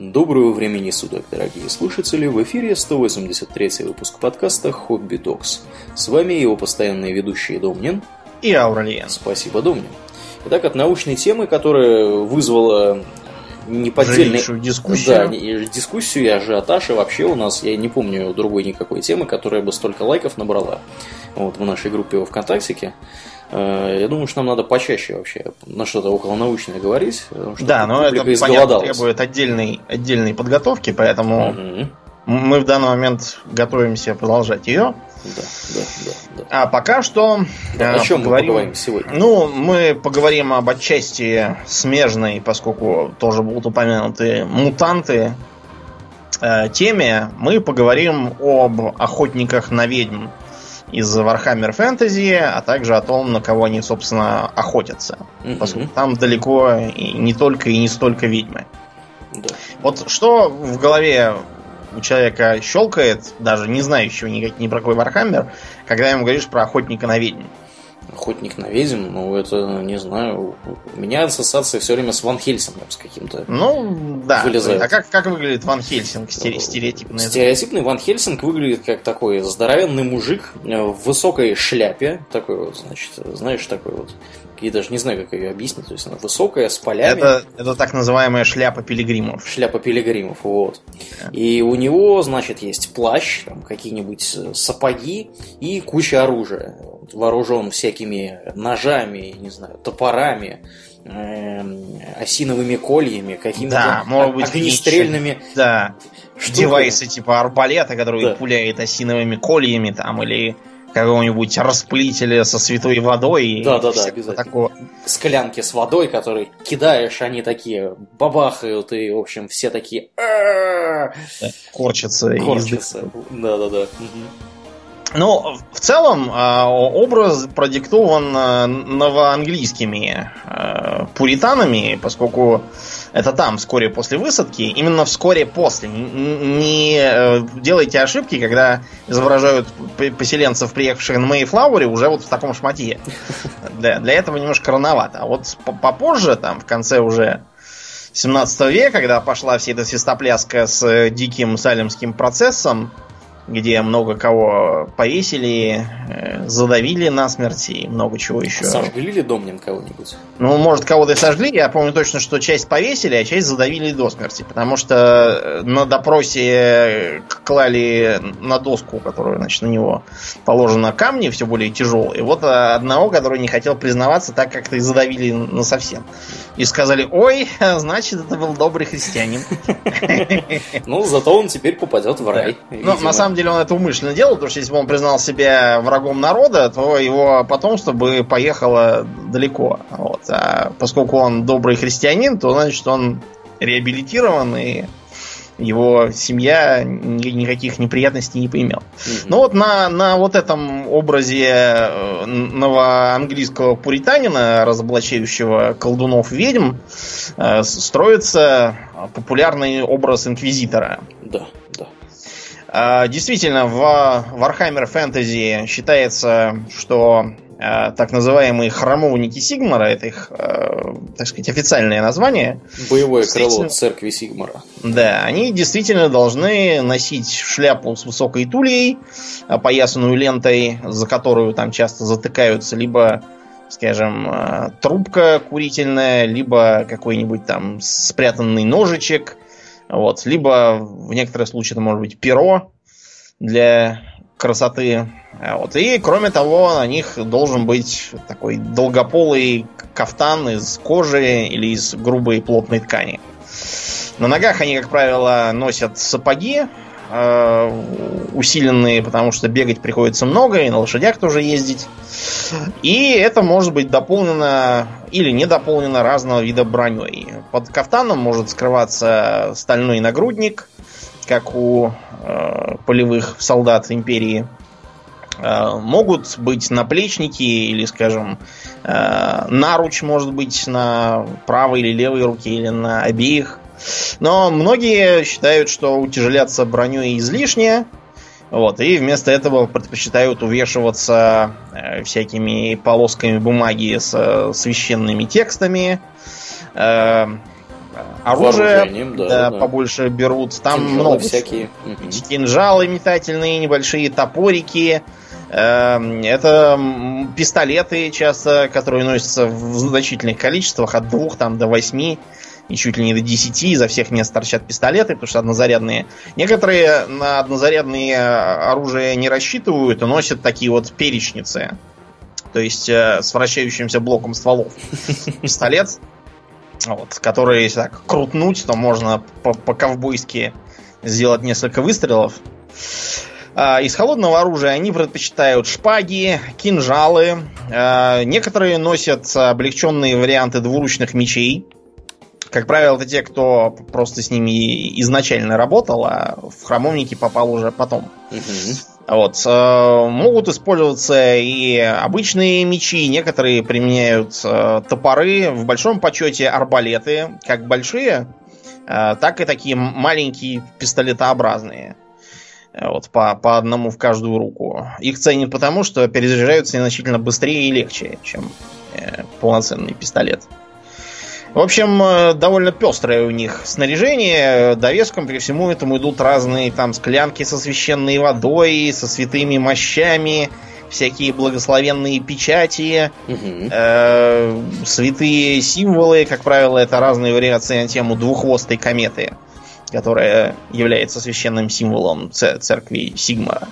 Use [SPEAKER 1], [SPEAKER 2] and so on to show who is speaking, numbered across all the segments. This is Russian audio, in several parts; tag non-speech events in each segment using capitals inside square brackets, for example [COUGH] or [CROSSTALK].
[SPEAKER 1] Доброго времени суток, дорогие слушатели! В эфире 183 выпуск подкаста «Хобби Докс». С вами его постоянные ведущие Домнин
[SPEAKER 2] и Ауралиен.
[SPEAKER 1] Спасибо, Домнин. Итак, от научной темы, которая вызвала неподдельный...
[SPEAKER 2] дискуссию.
[SPEAKER 1] Да, дискуссию и ажиотаж, и вообще у нас, я не помню другой никакой темы, которая бы столько лайков набрала вот, в нашей группе во ВКонтактике. Э, я думаю, что нам надо почаще вообще на что-то околонаучное говорить.
[SPEAKER 2] Да, но это, понятно, требует отдельной, отдельной подготовки, поэтому угу. мы в данный момент готовимся продолжать ее.
[SPEAKER 1] Да, да, да, да.
[SPEAKER 2] А пока что...
[SPEAKER 1] Да, о чем поговорим, мы поговорим сегодня?
[SPEAKER 2] Ну, мы поговорим об отчасти смежной, поскольку тоже будут упомянуты мутанты, э, теме. Мы поговорим об охотниках на ведьм из Warhammer Fantasy, а также о том, на кого они, собственно, охотятся. Mm-hmm. Поскольку там далеко и не только и не столько ведьмы. Да. Вот что в голове у человека щелкает, даже не знающего никак, ни про какой Warhammer, когда ему говоришь про охотника на ведьм?
[SPEAKER 1] Охотник на ведьм, ну это, не знаю, у меня ассоциация все время с Ван Хельсингом с каким-то.
[SPEAKER 2] Ну, да. Вылезает. А как, как выглядит Ван Хельсинг стереотипный?
[SPEAKER 1] Стереотипный Ван Хельсинг выглядит как такой здоровенный мужик в высокой шляпе, такой вот, значит, знаешь, такой вот я даже не знаю, как ее объяснить. То есть она высокая, с полями.
[SPEAKER 2] Это, это так называемая шляпа пилигримов.
[SPEAKER 1] Шляпа пилигримов, вот. И у него, значит, есть плащ, там, какие-нибудь э, сапоги и куча оружия. Вооружен всякими ножами, не знаю, топорами, эм, осиновыми кольями, какими-то
[SPEAKER 2] да, может быть,
[SPEAKER 1] огнестрельными.
[SPEAKER 2] Да. Девайсы типа арбалета, который да. пуляет осиновыми кольями там, или какого-нибудь распылителя со святой водой.
[SPEAKER 1] Да, да, да, обязательно. Такого. Склянки с водой, которые кидаешь, они такие бабахают, и, в общем, все такие
[SPEAKER 2] корчатся.
[SPEAKER 1] Корчатся. Да, да, да.
[SPEAKER 2] Ну, в целом, а, образ продиктован а, новоанглийскими а, пуританами, поскольку это там, вскоре после высадки, именно вскоре после. Не э, делайте ошибки, когда изображают поселенцев, приехавших на Мейфлауэре, уже вот в таком шматье. Для, для этого немножко рановато. А вот попозже, там, в конце уже 17 века, когда пошла вся эта свистопляска с диким салемским процессом, где много кого повесили, э, задавили насмерть и много чего еще.
[SPEAKER 1] Сожгли ли Домнин кого-нибудь?
[SPEAKER 2] Ну, может, кого-то и сожгли. Я помню точно, что часть повесили, а часть задавили до смерти. Потому что э, на допросе клали на доску, которую, значит, на него положено камни, все более тяжелые. Вот одного, который не хотел признаваться, так как-то и задавили на совсем. И сказали, ой, [LAUGHS] значит, это был добрый христианин. [LAUGHS]
[SPEAKER 1] Ну, зато он теперь попадет в рай.
[SPEAKER 2] Ну, на самом деле он это умышленно делал, потому что если бы он признал себя врагом народа, то его потомство бы поехало далеко. Вот. А поскольку он добрый христианин, то значит он реабилитирован и его семья никаких неприятностей не поимел. Mm-hmm. Ну вот на, на вот этом образе э, новоанглийского пуританина, разоблачающего колдунов-ведьм, э, строится популярный образ инквизитора.
[SPEAKER 1] Да, да.
[SPEAKER 2] А, действительно, в Warhammer Fantasy считается, что а, так называемые храмовники Сигмара, это их, а, так сказать, официальное название.
[SPEAKER 1] Боевое крыло церкви Сигмара.
[SPEAKER 2] Да, они действительно должны носить шляпу с высокой тульей, опоясанную лентой, за которую там часто затыкаются либо скажем, трубка курительная, либо какой-нибудь там спрятанный ножичек, вот. Либо в некоторых случаях это может быть перо для красоты. Вот. И кроме того, на них должен быть такой долгополый кафтан из кожи или из грубой плотной ткани. На ногах они, как правило, носят сапоги, э, усиленные, потому что бегать приходится много, и на лошадях тоже ездить. И это может быть дополнено или не дополнено разного вида броней. Под кафтаном может скрываться стальной нагрудник, как у э, полевых солдат империи. Э, могут быть наплечники или, скажем, э, наруч может быть на правой или левой руке или на обеих. Но многие считают, что утяжеляться броней излишне, вот, и вместо этого предпочитают увешиваться э, всякими полосками бумаги с э, священными текстами, э, оружие да, да, да. побольше берут. Там Кинжалы много
[SPEAKER 1] всякие.
[SPEAKER 2] Кинжалы метательные, небольшие топорики. Это пистолеты часто, которые носятся в значительных количествах, от двух там до восьми и чуть ли не до 10 изо всех мест торчат пистолеты, потому что однозарядные. Некоторые на однозарядные оружие не рассчитывают и носят такие вот перечницы. То есть э, с вращающимся блоком стволов. Пистолет, вот, который, если так крутнуть, то можно по-ковбойски сделать несколько выстрелов. А, из холодного оружия они предпочитают шпаги, кинжалы. А, некоторые носят облегченные варианты двуручных мечей. Как правило, это те, кто просто с ними изначально работал, а в храмовники попал уже потом. Вот. Э, могут использоваться и обычные мечи, некоторые применяют э, топоры, в большом почете арбалеты, как большие, э, так и такие маленькие пистолетообразные. Вот, по, по одному в каждую руку. Их ценят потому, что перезаряжаются значительно быстрее и легче, чем э, полноценный пистолет. В общем, э, довольно пестрое у них снаряжение. Довеском при всему этому идут разные там склянки со священной водой, со святыми мощами, всякие благословенные печати, угу. э, святые символы, как правило, это разные вариации на тему двуххвостой кометы, которая является священным символом церкви Сигма.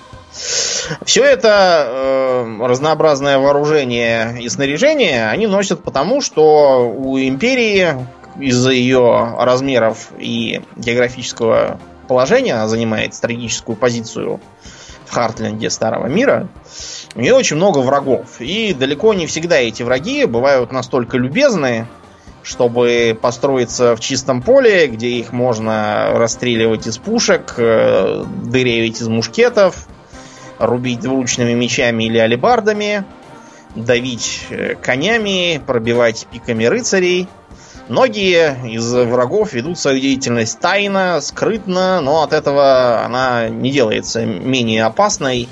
[SPEAKER 2] Все это э, разнообразное вооружение и снаряжение они носят потому, что у империи из-за ее размеров и географического положения она занимает стратегическую позицию в Хартленде Старого Мира. У нее очень много врагов. И далеко не всегда эти враги бывают настолько любезны, чтобы построиться в чистом поле, где их можно расстреливать из пушек, э, дырявить из мушкетов, рубить двуручными мечами или алебардами, давить э, конями, пробивать пиками рыцарей. Многие из врагов ведут свою деятельность тайно, скрытно, но от этого она не делается менее опасной.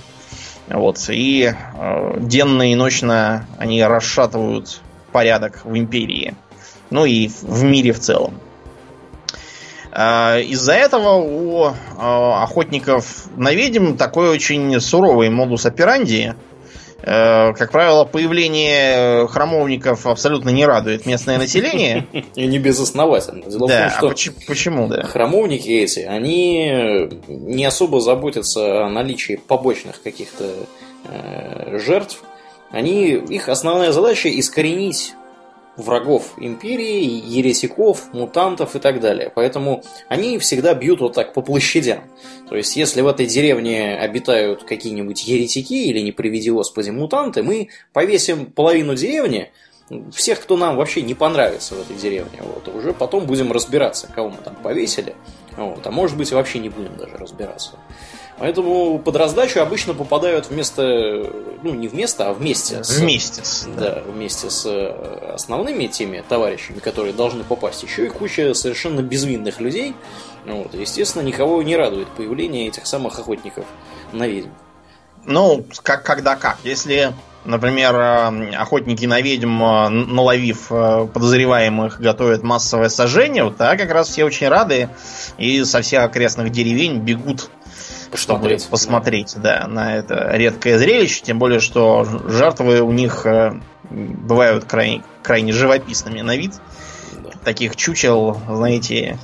[SPEAKER 2] Вот, и э, денно и ночно они расшатывают порядок в империи. Ну и в мире в целом. А, из-за этого у а, охотников на ведьм такой очень суровый модус операнди. Э, как правило, появление храмовников абсолютно не радует местное население. [LAUGHS]
[SPEAKER 1] И не безосновательно.
[SPEAKER 2] Дело да, в том, а что а почему, да?
[SPEAKER 1] Храмовники эти, они не особо заботятся о наличии побочных каких-то э, жертв. Они, их основная задача искоренить врагов империи, еретиков, мутантов и так далее. Поэтому они всегда бьют вот так по площадям. То есть, если в этой деревне обитают какие-нибудь еретики или, не приведи господи, мутанты, мы повесим половину деревни, всех, кто нам вообще не понравится в этой деревне. Вот, уже потом будем разбираться, кого мы там повесили. Вот, а может быть, вообще не будем даже разбираться. Поэтому под раздачу обычно попадают вместо, ну не вместо, а вместе
[SPEAKER 2] с... Вместе с...
[SPEAKER 1] Да, вместе с э, основными теми товарищами, которые должны попасть. Еще и куча совершенно безвинных людей. Вот, естественно, никого не радует появление этих самых охотников на ведьм.
[SPEAKER 2] Ну, как, когда как. Если, например, э, охотники на ведьм, э, наловив подозреваемых, готовят массовое сожжение, вот, тогда как раз все очень рады и со всех окрестных деревень бегут посмотреть, чтобы посмотреть, да. да, на это редкое зрелище, тем более, что жертвы у них э, бывают крайне, крайне живописными на вид. Да. Таких чучел, знаете...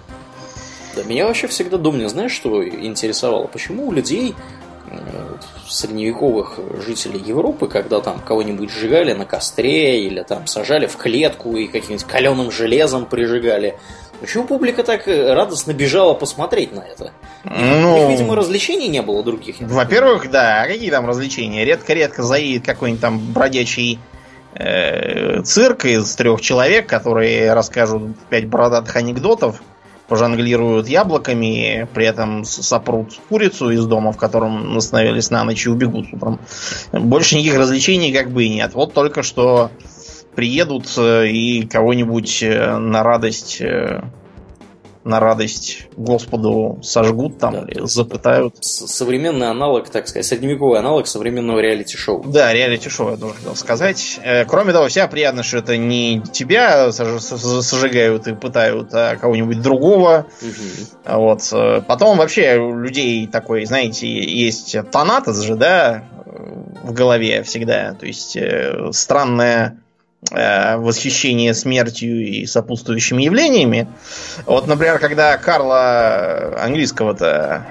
[SPEAKER 1] Да, меня вообще всегда думали, знаешь, что интересовало? Почему у людей э, средневековых жителей Европы, когда там кого-нибудь сжигали на костре или там сажали в клетку и каким-нибудь каленым железом прижигали, Почему публика так э, радостно бежала посмотреть на это? Ну, У них, видимо, развлечений не было других.
[SPEAKER 2] Во-первых, да, а какие там развлечения? Редко-редко заедет какой-нибудь там бродячий э, цирк из трех человек, которые расскажут пять бородатых анекдотов, пожонглируют яблоками, при этом сопрут курицу из дома, в котором остановились на ночь и убегут утром. Больше никаких развлечений как бы и нет. Вот только что приедут э, и кого-нибудь э, на радость э, на радость Господу сожгут там да, или запытают.
[SPEAKER 1] Современный аналог, так сказать, средневековый аналог современного реалити-шоу.
[SPEAKER 2] Да, реалити-шоу, я тоже хотел сказать. Э, кроме того, вся приятно, что это не тебя сожигают и пытают, а кого-нибудь другого. Угу. Вот. Э, потом вообще у людей такой, знаете, есть тонатос же, да, в голове всегда. То есть странная Э, восхищение смертью и сопутствующими явлениями. Вот, например, когда Карла английского-то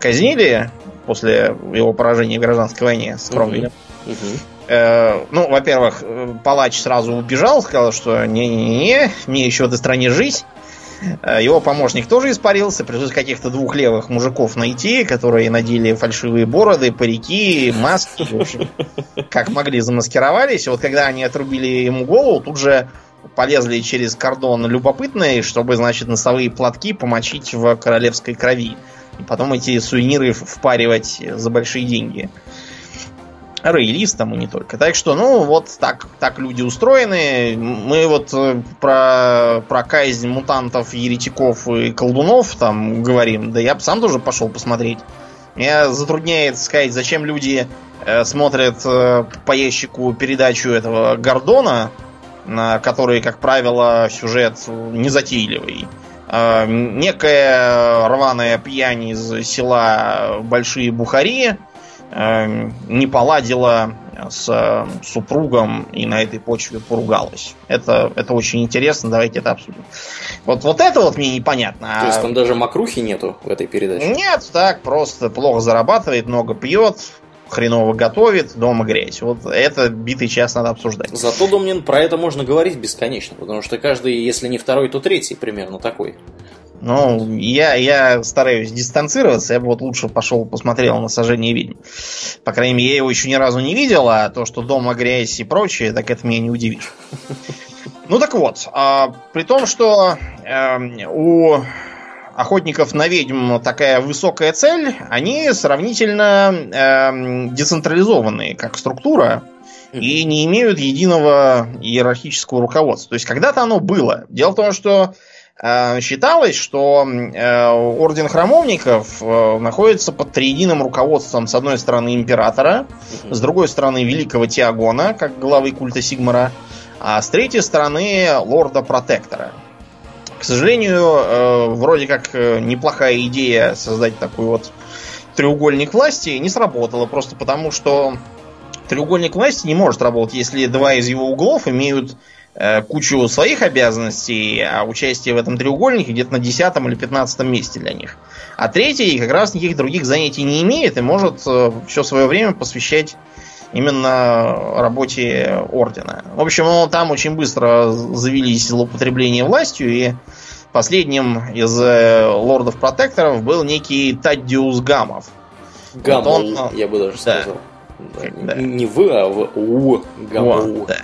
[SPEAKER 2] казнили после его поражения в гражданской войне с Кромвелем. Угу. Угу. Э, ну, во-первых, палач сразу убежал, сказал, что не-не-не, мне еще в этой стране жить. Э, его помощник тоже испарился. Пришлось каких-то двух левых мужиков найти, которые надели фальшивые бороды, парики, маски. В общем, как могли замаскировались. И вот когда они отрубили ему голову, тут же полезли через кордон любопытные, чтобы, значит, носовые платки помочить в королевской крови. И потом эти сувениры впаривать за большие деньги роялистам и не только. Так что, ну, вот так, так люди устроены. Мы вот э, про, про казнь мутантов, еретиков и колдунов там говорим. Да я бы сам тоже пошел посмотреть. Меня затрудняет сказать, зачем люди э, смотрят э, по ящику передачу этого Гордона, на который, как правило, сюжет незатейливый. Э, некая рваная пьянь из села Большие Бухари, не поладила с супругом и на этой почве поругалась. Это, это очень интересно, давайте это обсудим. Вот, вот это вот мне непонятно.
[SPEAKER 1] То есть там даже макрухи нету в этой передаче?
[SPEAKER 2] Нет, так, просто плохо зарабатывает, много пьет, хреново готовит, дома грязь. Вот это битый час надо обсуждать.
[SPEAKER 1] Зато, Домнин, про это можно говорить бесконечно, потому что каждый, если не второй, то третий примерно такой.
[SPEAKER 2] Ну, я, я стараюсь дистанцироваться, я бы вот лучше пошел посмотрел на сожжение ведьм. По крайней мере, я его еще ни разу не видел, а то, что дома грязь и прочее, так это меня не удивишь. Ну так вот, а, при том, что э, у охотников на ведьм такая высокая цель, они сравнительно э, децентрализованные как структура и не имеют единого иерархического руководства. То есть когда-то оно было. Дело в том, что считалось, что э, орден храмовников э, находится под триединым руководством, с одной стороны, императора, с другой стороны, великого Теогона, как главы культа Сигмара, а с третьей стороны, лорда-протектора. К сожалению, вроде как неплохая идея создать такой вот треугольник власти не сработала, просто потому что треугольник власти не может работать, если два из его углов имеют Э, кучу своих обязанностей, а участие в этом треугольнике где-то на десятом или пятнадцатом месте для них. А третий как раз никаких других занятий не имеет и может э, все свое время посвящать именно работе ордена. В общем, ну, там очень быстро завелись злоупотребления властью, и последним из э, лордов-протекторов был некий Таддиус Гамов.
[SPEAKER 1] Гамов, вот он, я бы даже да, сказал. Да. Не в, а в у. Гаму. Да,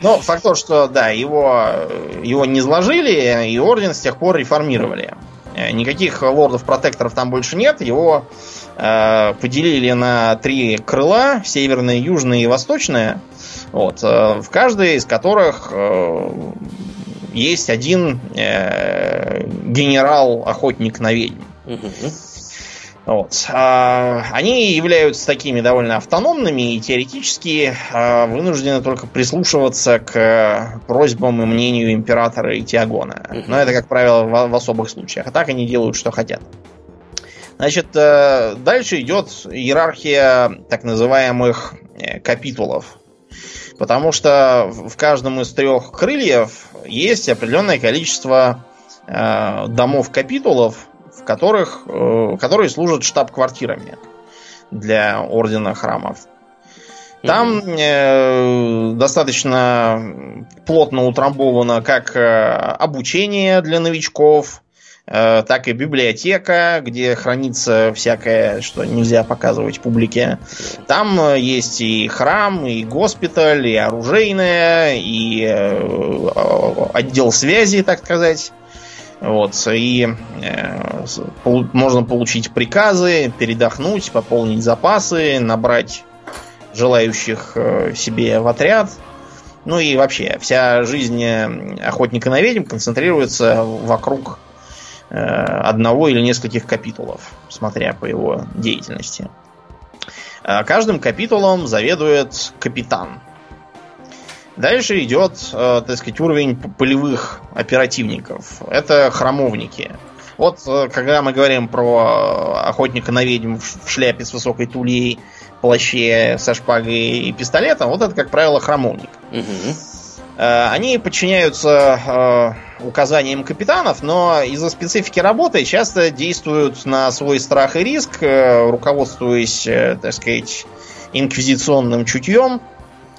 [SPEAKER 2] ну, факт то, что да, его, его не сложили, и орден с тех пор реформировали. Э, никаких лордов-протекторов там больше нет. Его э, поделили на три крыла: северное, южное и восточное. Вот, э, в каждой из которых э, есть один э, генерал-охотник на ведьм. Угу. Вот. А, они являются такими довольно автономными и теоретически а, вынуждены только прислушиваться к просьбам и мнению императора и Тиагона. Но это, как правило, в, особых случаях. А так они делают, что хотят. Значит, э, дальше идет иерархия так называемых э, капитулов. Потому что в каждом из трех крыльев есть определенное количество э, домов капитулов, которых, э, которые служат штаб-квартирами для ордена храмов. Там э, достаточно плотно утрамбовано как э, обучение для новичков, э, так и библиотека, где хранится всякое, что нельзя показывать публике. Там э, есть и храм, и госпиталь, и оружейное, и э, отдел связи, так сказать. Вот, и э, можно получить приказы, передохнуть, пополнить запасы, набрать желающих э, себе в отряд. Ну и вообще, вся жизнь охотника на ведьм концентрируется вокруг э, одного или нескольких капитулов, смотря по его деятельности. Э, каждым капитулом заведует капитан. Дальше идет, э, так сказать, уровень полевых оперативников. Это храмовники. Вот когда мы говорим про охотника на ведьм в шляпе с высокой тульей, плаще со шпагой и пистолетом, вот это, как правило, храмовник. Угу. Они подчиняются э, указаниям капитанов, но из-за специфики работы часто действуют на свой страх и риск, э, руководствуясь, так сказать, инквизиционным чутьем.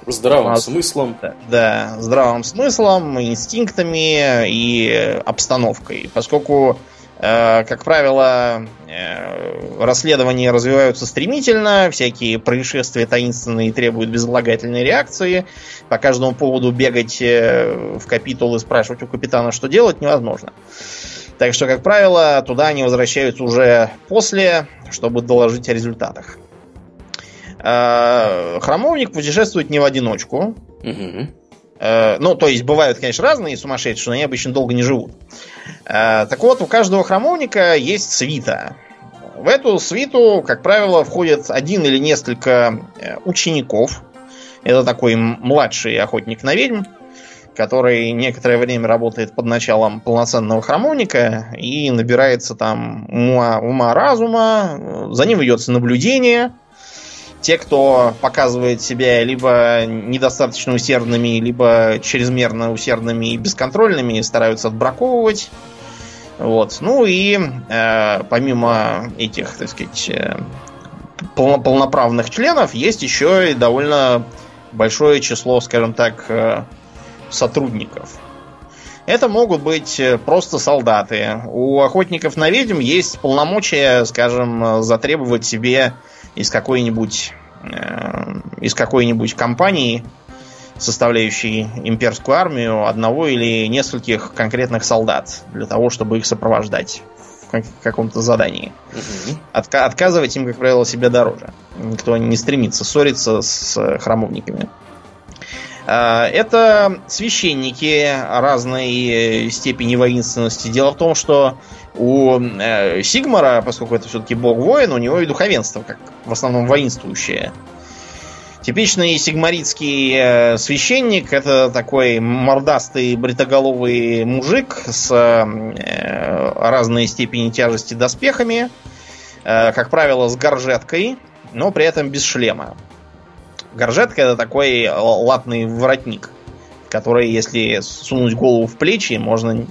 [SPEAKER 1] Здравым а, смыслом.
[SPEAKER 2] Да, да, здравым смыслом, инстинктами и обстановкой. Поскольку Э, как правило, э, расследования развиваются стремительно, всякие происшествия таинственные требуют безотлагательной реакции. По каждому поводу бегать э, в капитул и спрашивать у капитана, что делать, невозможно. Так что, как правило, туда они возвращаются уже после, чтобы доложить о результатах. Храмовник путешествует не в одиночку. Угу. Ну, то есть бывают, конечно, разные сумасшедшие, но они обычно долго не живут. Э, так вот, у каждого храмовника есть свита. В эту свиту, как правило, входят один или несколько э, учеников. Это такой младший охотник на ведьм, который некоторое время работает под началом полноценного храмовника и набирается там ума, ума разума, за ним ведется наблюдение. Те, кто показывает себя либо недостаточно усердными, либо чрезмерно усердными и бесконтрольными, стараются отбраковывать. Вот. Ну и э, помимо этих, так сказать, э, пол- полноправных членов, есть еще и довольно большое число, скажем так, э, сотрудников. Это могут быть э, просто солдаты. У охотников на ведьм есть полномочия, скажем, затребовать себе из какой-нибудь э, из какой-нибудь компании составляющий имперскую армию, одного или нескольких конкретных солдат для того, чтобы их сопровождать в каком-то задании. Угу. Отка- отказывать им, как правило, себе дороже. Никто не стремится ссориться с храмовниками. Это священники разной степени воинственности. Дело в том, что у э, Сигмара, поскольку это все-таки бог воин, у него и духовенство, как в основном воинствующее. Типичный сигмаритский э, священник это такой мордастый бритоголовый мужик с э, разной степени тяжести доспехами, э, как правило, с горжеткой, но при этом без шлема. Горжетка это такой латный воротник, который, если сунуть голову в плечи, можно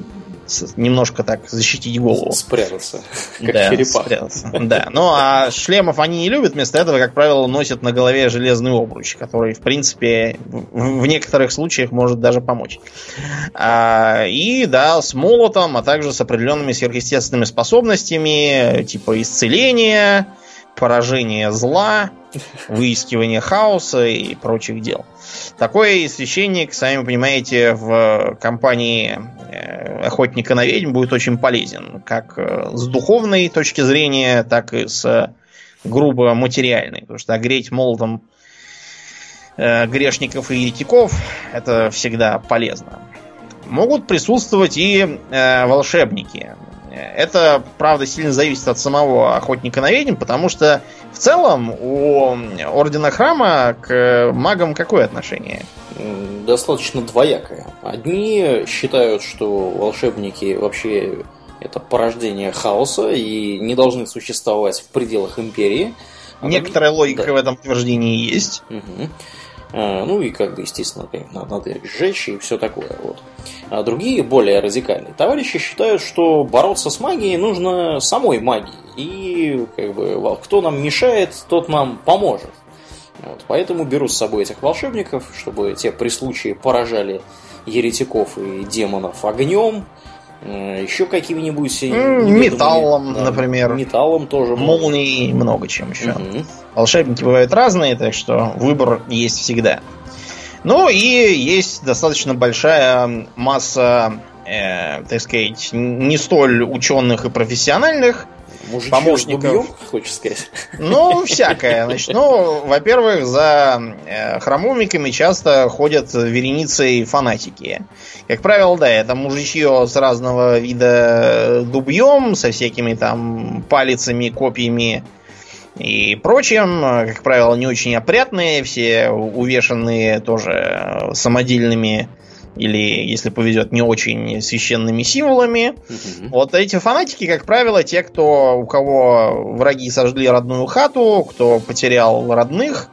[SPEAKER 2] немножко так защитить голову.
[SPEAKER 1] Спрятаться. [LAUGHS]
[SPEAKER 2] Как да, черепах. спрятаться. Да. Ну а шлемов они не любят, вместо этого, как правило, носят на голове железный обруч, который, в принципе, в, в некоторых случаях может даже помочь. А, и да, с молотом, а также с определенными сверхъестественными способностями, типа исцеления, поражения зла, выискивания хаоса и прочих дел. Такой священник, сами понимаете, в компании э, охотника на ведьм будет очень полезен. Как э, с духовной точки зрения, так и с грубо материальной. Потому что огреть молотом э, грешников и еретиков это всегда полезно. Могут присутствовать и волшебники. Это, правда, сильно зависит от самого охотника на ведьм, потому что в целом у Ордена Храма к магам какое отношение?
[SPEAKER 1] Достаточно двоякое. Одни считают, что волшебники вообще это порождение хаоса и не должны существовать в пределах империи.
[SPEAKER 2] А Некоторая логика да. в этом утверждении есть.
[SPEAKER 1] Угу. А, ну и как бы, естественно, надо их сжечь и все такое. Вот. А другие, более радикальные товарищи считают, что бороться с магией нужно самой магией. И как бы кто нам мешает, тот нам поможет. Вот, поэтому беру с собой этих волшебников, чтобы те при случае поражали еретиков и демонов огнем, еще какими-нибудь...
[SPEAKER 2] Металлом, да, например.
[SPEAKER 1] Металлом тоже.
[SPEAKER 2] Молнией, много чем еще. Угу. Волшебники бывают разные, так что выбор есть всегда. Ну и есть достаточно большая масса, э, так сказать, не столь ученых и профессиональных
[SPEAKER 1] Мужичье
[SPEAKER 2] помощников.
[SPEAKER 1] дубьем, хочешь сказать?
[SPEAKER 2] Ну, всякое. Значит, ну, во-первых, за э, храмовниками часто ходят вереницей фанатики. Как правило, да, это мужичье с разного вида дубьем, со всякими там палицами, копьями и прочим. Как правило, не очень опрятные, все увешанные тоже самодельными или, если повезет, не очень священными символами.
[SPEAKER 1] Мгм.
[SPEAKER 2] Вот эти фанатики, как правило, те, кто у кого враги сожгли родную хату, кто потерял родных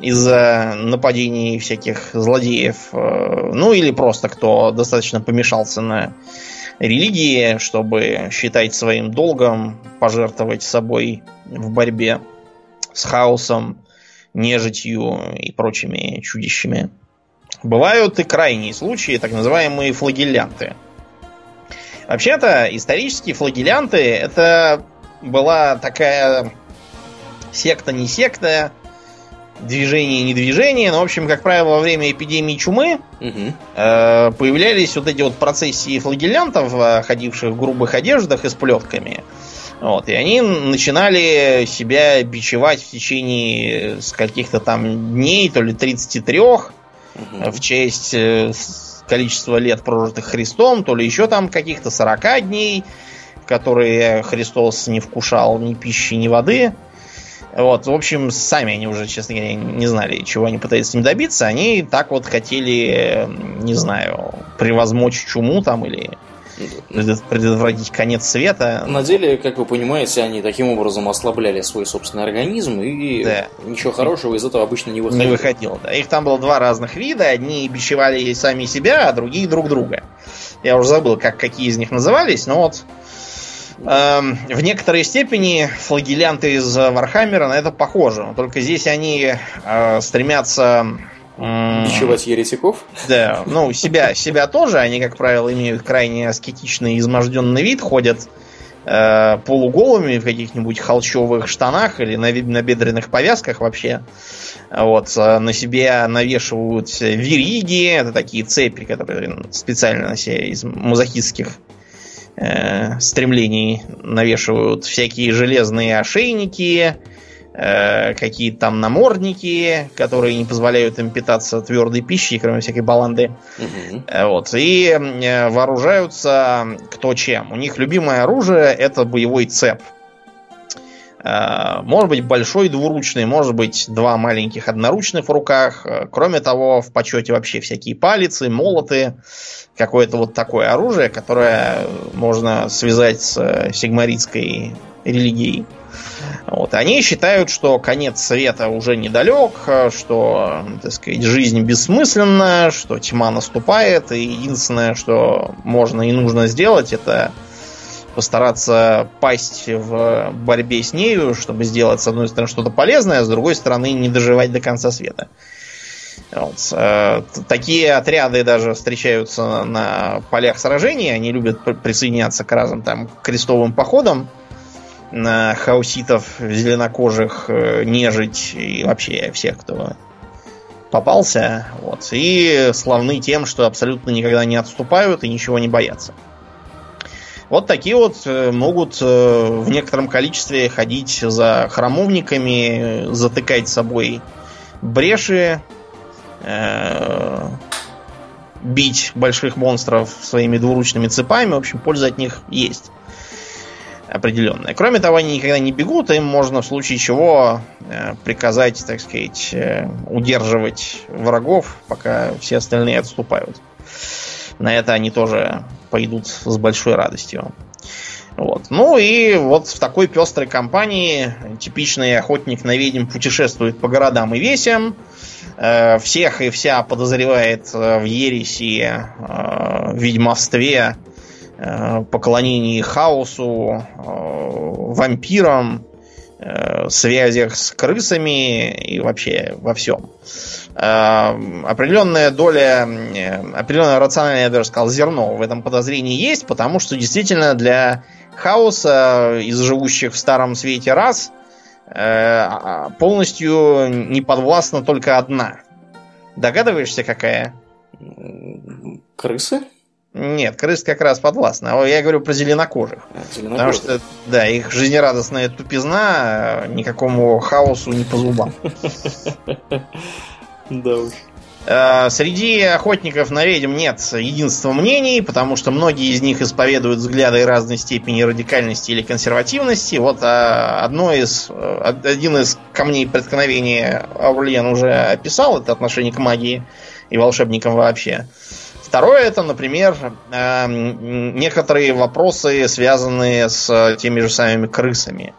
[SPEAKER 2] из-за нападений всяких злодеев, э, ну или просто кто достаточно помешался на религии, чтобы считать своим долгом пожертвовать собой в борьбе с хаосом, нежитью и прочими чудищами. Бывают и крайние случаи, так называемые флагелянты. Вообще-то, исторические флагелянты это была такая секта не секта, движение не движение, но, в общем, как правило, во время эпидемии чумы
[SPEAKER 1] Мгм.
[SPEAKER 2] э, появлялись вот эти вот процессии флагелянтов, э, ходивших в грубых одеждах и с плетками. Вот, и они начинали себя бичевать в течение скольких-то там дней, то ли 33,
[SPEAKER 1] Мгм.
[SPEAKER 2] в честь э, количества лет, прожитых Христом, то ли еще там каких-то 40 дней, которые Христос не вкушал ни пищи, ни воды. Вот, в общем, сами они уже, честно говоря, не знали, чего они пытаются с ним добиться. Они так вот хотели, э, не знаю, превозмочь чуму там или предотвратить конец света.
[SPEAKER 1] На деле, как вы понимаете, они таким образом ослабляли свой собственный организм, и
[SPEAKER 2] Да.
[SPEAKER 1] ничего хорошего из этого обычно не выходило.
[SPEAKER 2] Не выходил, да. Их там было два разных вида. Одни бичевали сами себя, а другие друг друга. Я уже забыл, как какие из них назывались, но вот эм, в некоторой степени флагелянты из Вархаммера на это похожи. Только здесь они э, стремятся
[SPEAKER 1] Бичевать еретиков?
[SPEAKER 2] да, ну, себя, себя тоже. Они, как правило, имеют крайне аскетичный, изможденный вид, ходят э, полуголыми в каких-нибудь холчевых штанах или на набедренных повязках вообще. Вот, э, на себя навешивают вериги, это такие цепи, которые специально на себе из мазохистских э, стремлений навешивают всякие железные ошейники, э, какие-то там намордники, которые не позволяют им питаться твердой пищей, кроме всякой баланды. Э, Вот. И э, вооружаются кто чем. У них любимое оружие это боевой цеп. Э, Может быть большой двуручный, может быть два маленьких одноручных в руках. Кроме того, в почете вообще всякие палицы, молоты. Какое-то вот такое оружие, которое можно связать с сигмаритской религией. Вот. Они считают, что конец света уже недалек, э, что, так сказать, жизнь бессмысленна, что тьма наступает, и единственное, что можно и нужно сделать, это постараться пасть в борьбе с нею, чтобы сделать, с одной стороны, что-то полезное, а с другой стороны, не доживать до конца света. Вот. Э, Такие отряды даже встречаются на полях сражений. Они любят при- присоединяться к разным там крестовым походам на хауситов, зеленокожих, э, нежить и вообще всех, кто попался. Вот. И славны тем, что абсолютно никогда не отступают и ничего не боятся. Вот такие вот э, могут э, в некотором количестве ходить за храмовниками, затыкать собой бреши, э, бить больших монстров своими двуручными цепами. В общем, польза от них есть определенная. Кроме того, они никогда не бегут, им можно в случае чего э, приказать, так сказать, э, удерживать врагов, пока все остальные отступают. На это они тоже пойдут с большой радостью. Вот. Ну и вот в такой пестрой компании типичный охотник на ведьм путешествует по городам и весям. Э, всех и вся подозревает в ереси, э, ведьмовстве, поклонении хаосу, э, вампирам, э, связях с крысами и вообще во всем. Э, определенная доля, э, определенное рациональное, я даже сказал, зерно в этом подозрении есть, потому что действительно для хаоса из живущих в Старом Свете рас э, полностью не подвластна только одна. Догадываешься, какая?
[SPEAKER 1] Крысы?
[SPEAKER 2] Нет, крыс как раз подвластны. А я говорю про зеленокожих. А, Потому что, да, их жизнерадостная тупизна никакому хаосу не по зубам.
[SPEAKER 1] Да уж.
[SPEAKER 2] Э, среди охотников на ведьм нет единства мнений, потому что многие из них исповедуют взгляды разной степени радикальности или консервативности. Вот а, одно из, э, один из камней преткновения Аурлиен уже описал, это отношение к магии и волшебникам вообще. Второе это, например, э, некоторые вопросы, связанные с теми же самыми крысами.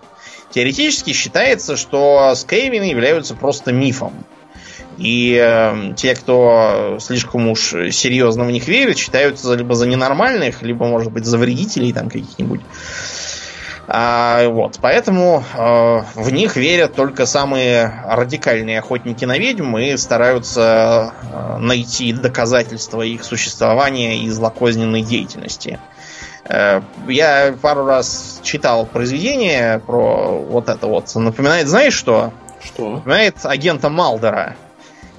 [SPEAKER 2] Теоретически считается, что скейвины являются просто мифом. И э, те, кто слишком уж серьезно в них верит, считаются либо за ненормальных, либо, может быть, за вредителей там каких-нибудь. А, вот, поэтому э, в них верят только самые радикальные охотники на ведьм и стараются э, найти доказательства их существования и злокозненной деятельности. Э, я пару раз читал произведение про вот это вот. Напоминает, знаешь что?
[SPEAKER 1] Что?
[SPEAKER 2] Напоминает агента Малдера.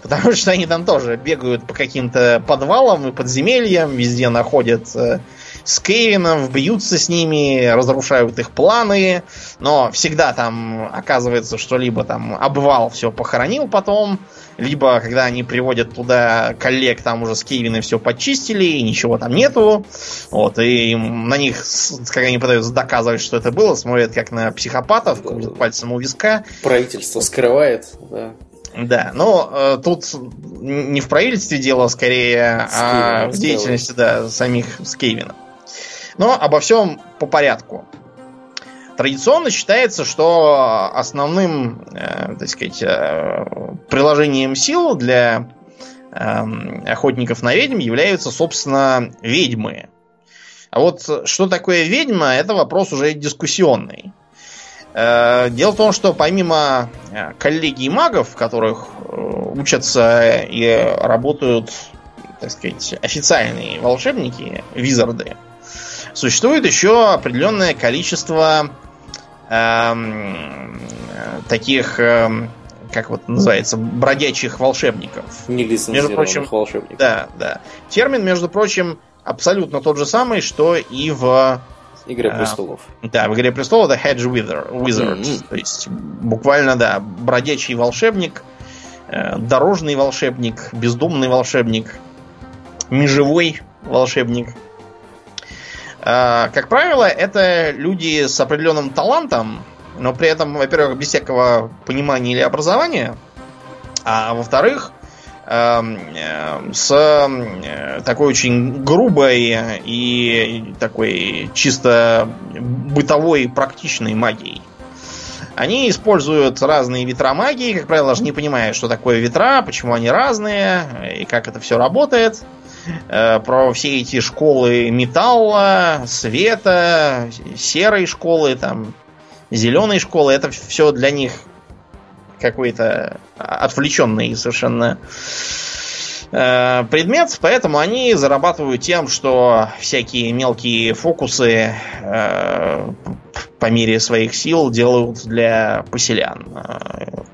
[SPEAKER 2] Потому что они там тоже бегают по каким-то подвалам и подземельям, везде находят э, с Кевином, бьются с ними, разрушают их планы, но всегда там оказывается, что либо там обвал все похоронил потом, либо когда они приводят туда коллег, там уже с Кевином все почистили, и ничего там нету. Вот, и на них, когда они пытаются доказывать, что это было, смотрят как на психопатов, пальцем у виска.
[SPEAKER 1] Правительство скрывает, да.
[SPEAKER 2] Да, но э, тут не в правительстве дело скорее, а в деятельности да, самих Скейвина. Но обо всем по порядку. Традиционно считается, что основным, э, так сказать, э, приложением сил для э, охотников на ведьм являются, собственно, ведьмы. А вот что такое ведьма, это вопрос уже дискуссионный. Э, дело в том, что помимо э, коллегий магов, которых э, учатся и работают, так сказать, официальные волшебники, визарды, существует еще определенное количество эм, таких, эм, как вот называется, бродячих волшебников.
[SPEAKER 1] Между прочим, волшебников.
[SPEAKER 2] Да, да. Термин, между прочим, абсолютно тот же самый, что и в
[SPEAKER 1] Игре а, престолов.
[SPEAKER 2] А, да, в Игре престолов это Hedge Wither, Wizard. Mm-hmm. То есть, буквально, да, бродячий волшебник, э, дорожный волшебник, бездомный волшебник, межевой волшебник. Э, как правило, это люди с определенным талантом, но при этом, во-первых, без всякого понимания или образования, а во-вторых, Эм, э, с э, такой очень грубой и такой чисто бытовой практичной магией. Они используют разные ветра магии, как правило, даже не понимая, что такое ветра, почему они разные и как это все работает. Э, про все эти школы металла, света, серой школы, там, зеленой школы, это все для них какой-то отвлеченный совершенно э, предмет, поэтому они зарабатывают тем, что всякие мелкие фокусы э, по мере своих сил делают для поселян.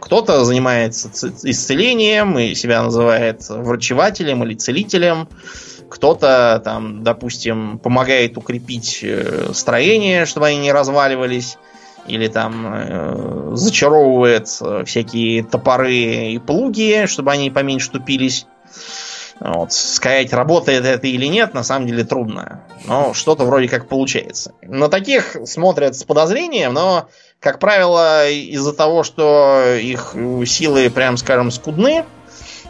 [SPEAKER 2] Кто-то занимается исцелением и себя называет врачевателем или целителем. Кто-то там, допустим, помогает укрепить э, строение, чтобы они не разваливались или там э, зачаровывает э, всякие топоры и плуги, чтобы они поменьше тупились. Вот. Сказать, работает это или нет, на самом деле трудно. Но что-то вроде как получается. На таких смотрят с подозрением, но, как правило, из-за того, что их силы, прям скажем, скудны,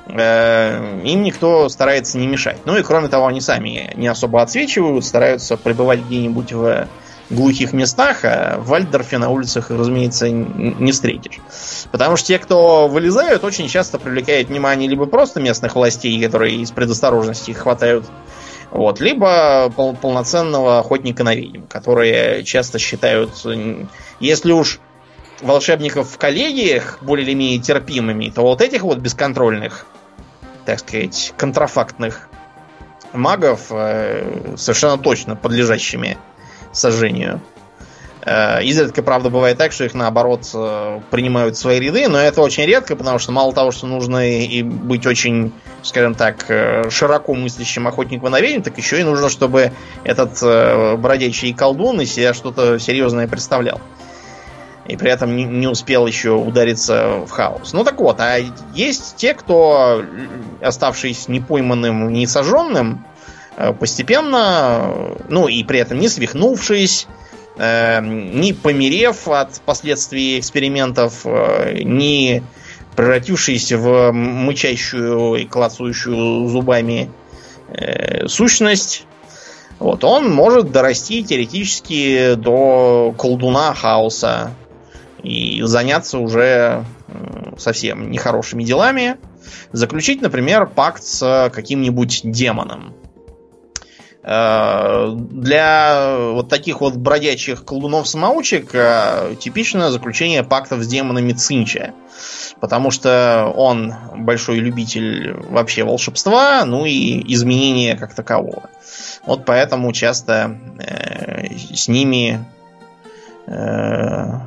[SPEAKER 2] э, им никто старается не мешать. Ну и кроме того, они сами не особо отсвечивают, стараются пребывать где-нибудь в глухих местах, а в Вальдорфе на улицах, разумеется, не встретишь. Потому что те, кто вылезают, очень часто привлекают внимание либо просто местных властей, которые из предосторожности их хватают, вот, либо пол полноценного охотника на ведьм, которые часто считают, если уж волшебников в коллегиях более или менее терпимыми, то вот этих вот бесконтрольных, так сказать, контрафактных магов э, совершенно точно подлежащими сожжению. Э, изредка, правда, бывает так, что их наоборот э, принимают в свои ряды, но это очень редко, потому что мало того, что нужно и быть очень, скажем так, э, широко мыслящим охотником на ведьм, так еще и нужно, чтобы этот бродячий колдун из себя что-то серьезное представлял. И при этом не успел еще удариться в хаос. Ну так вот, а есть те, кто, оставшись непойманным, не сожженным, постепенно, ну и при этом не свихнувшись, э, не померев от последствий экспериментов, э, не превратившись в мычащую и клацающую зубами э, сущность, вот, он может дорасти теоретически до колдуна хаоса и заняться уже совсем нехорошими делами. Заключить, например, пакт с каким-нибудь демоном. Э, для вот таких вот бродячих колдунов-самоучек э, типичное заключение пактов с демонами Цинча. Потому что он большой любитель вообще волшебства, ну и изменения как такового. Вот поэтому часто э, с ними э,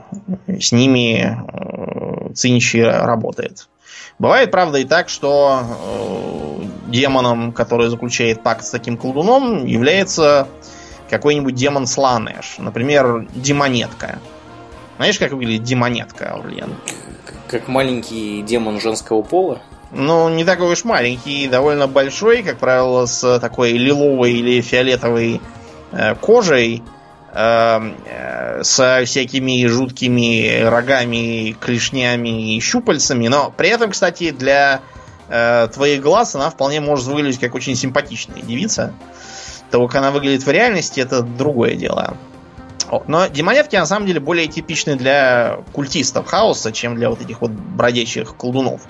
[SPEAKER 2] с ними э, Цинчи работает. Бывает, правда, и так, что э, демоном, который заключает пакт с таким колдуном, является какой-нибудь демон Сланеш. Например, демонетка. Знаешь, как выглядит демонетка, Аурлиен?
[SPEAKER 1] Как маленький демон женского пола?
[SPEAKER 2] Ну, не такой уж маленький, довольно большой, как правило, с такой лиловой или фиолетовой э, кожей со всякими жуткими рогами, клешнями и щупальцами. Но при этом, кстати, для э, твоих глаз она вполне может выглядеть как очень симпатичная девица. То, как она выглядит в реальности, это другое дело. Но демонетки на самом деле более типичны для культистов хаоса, чем для вот этих вот бродячих колдунов.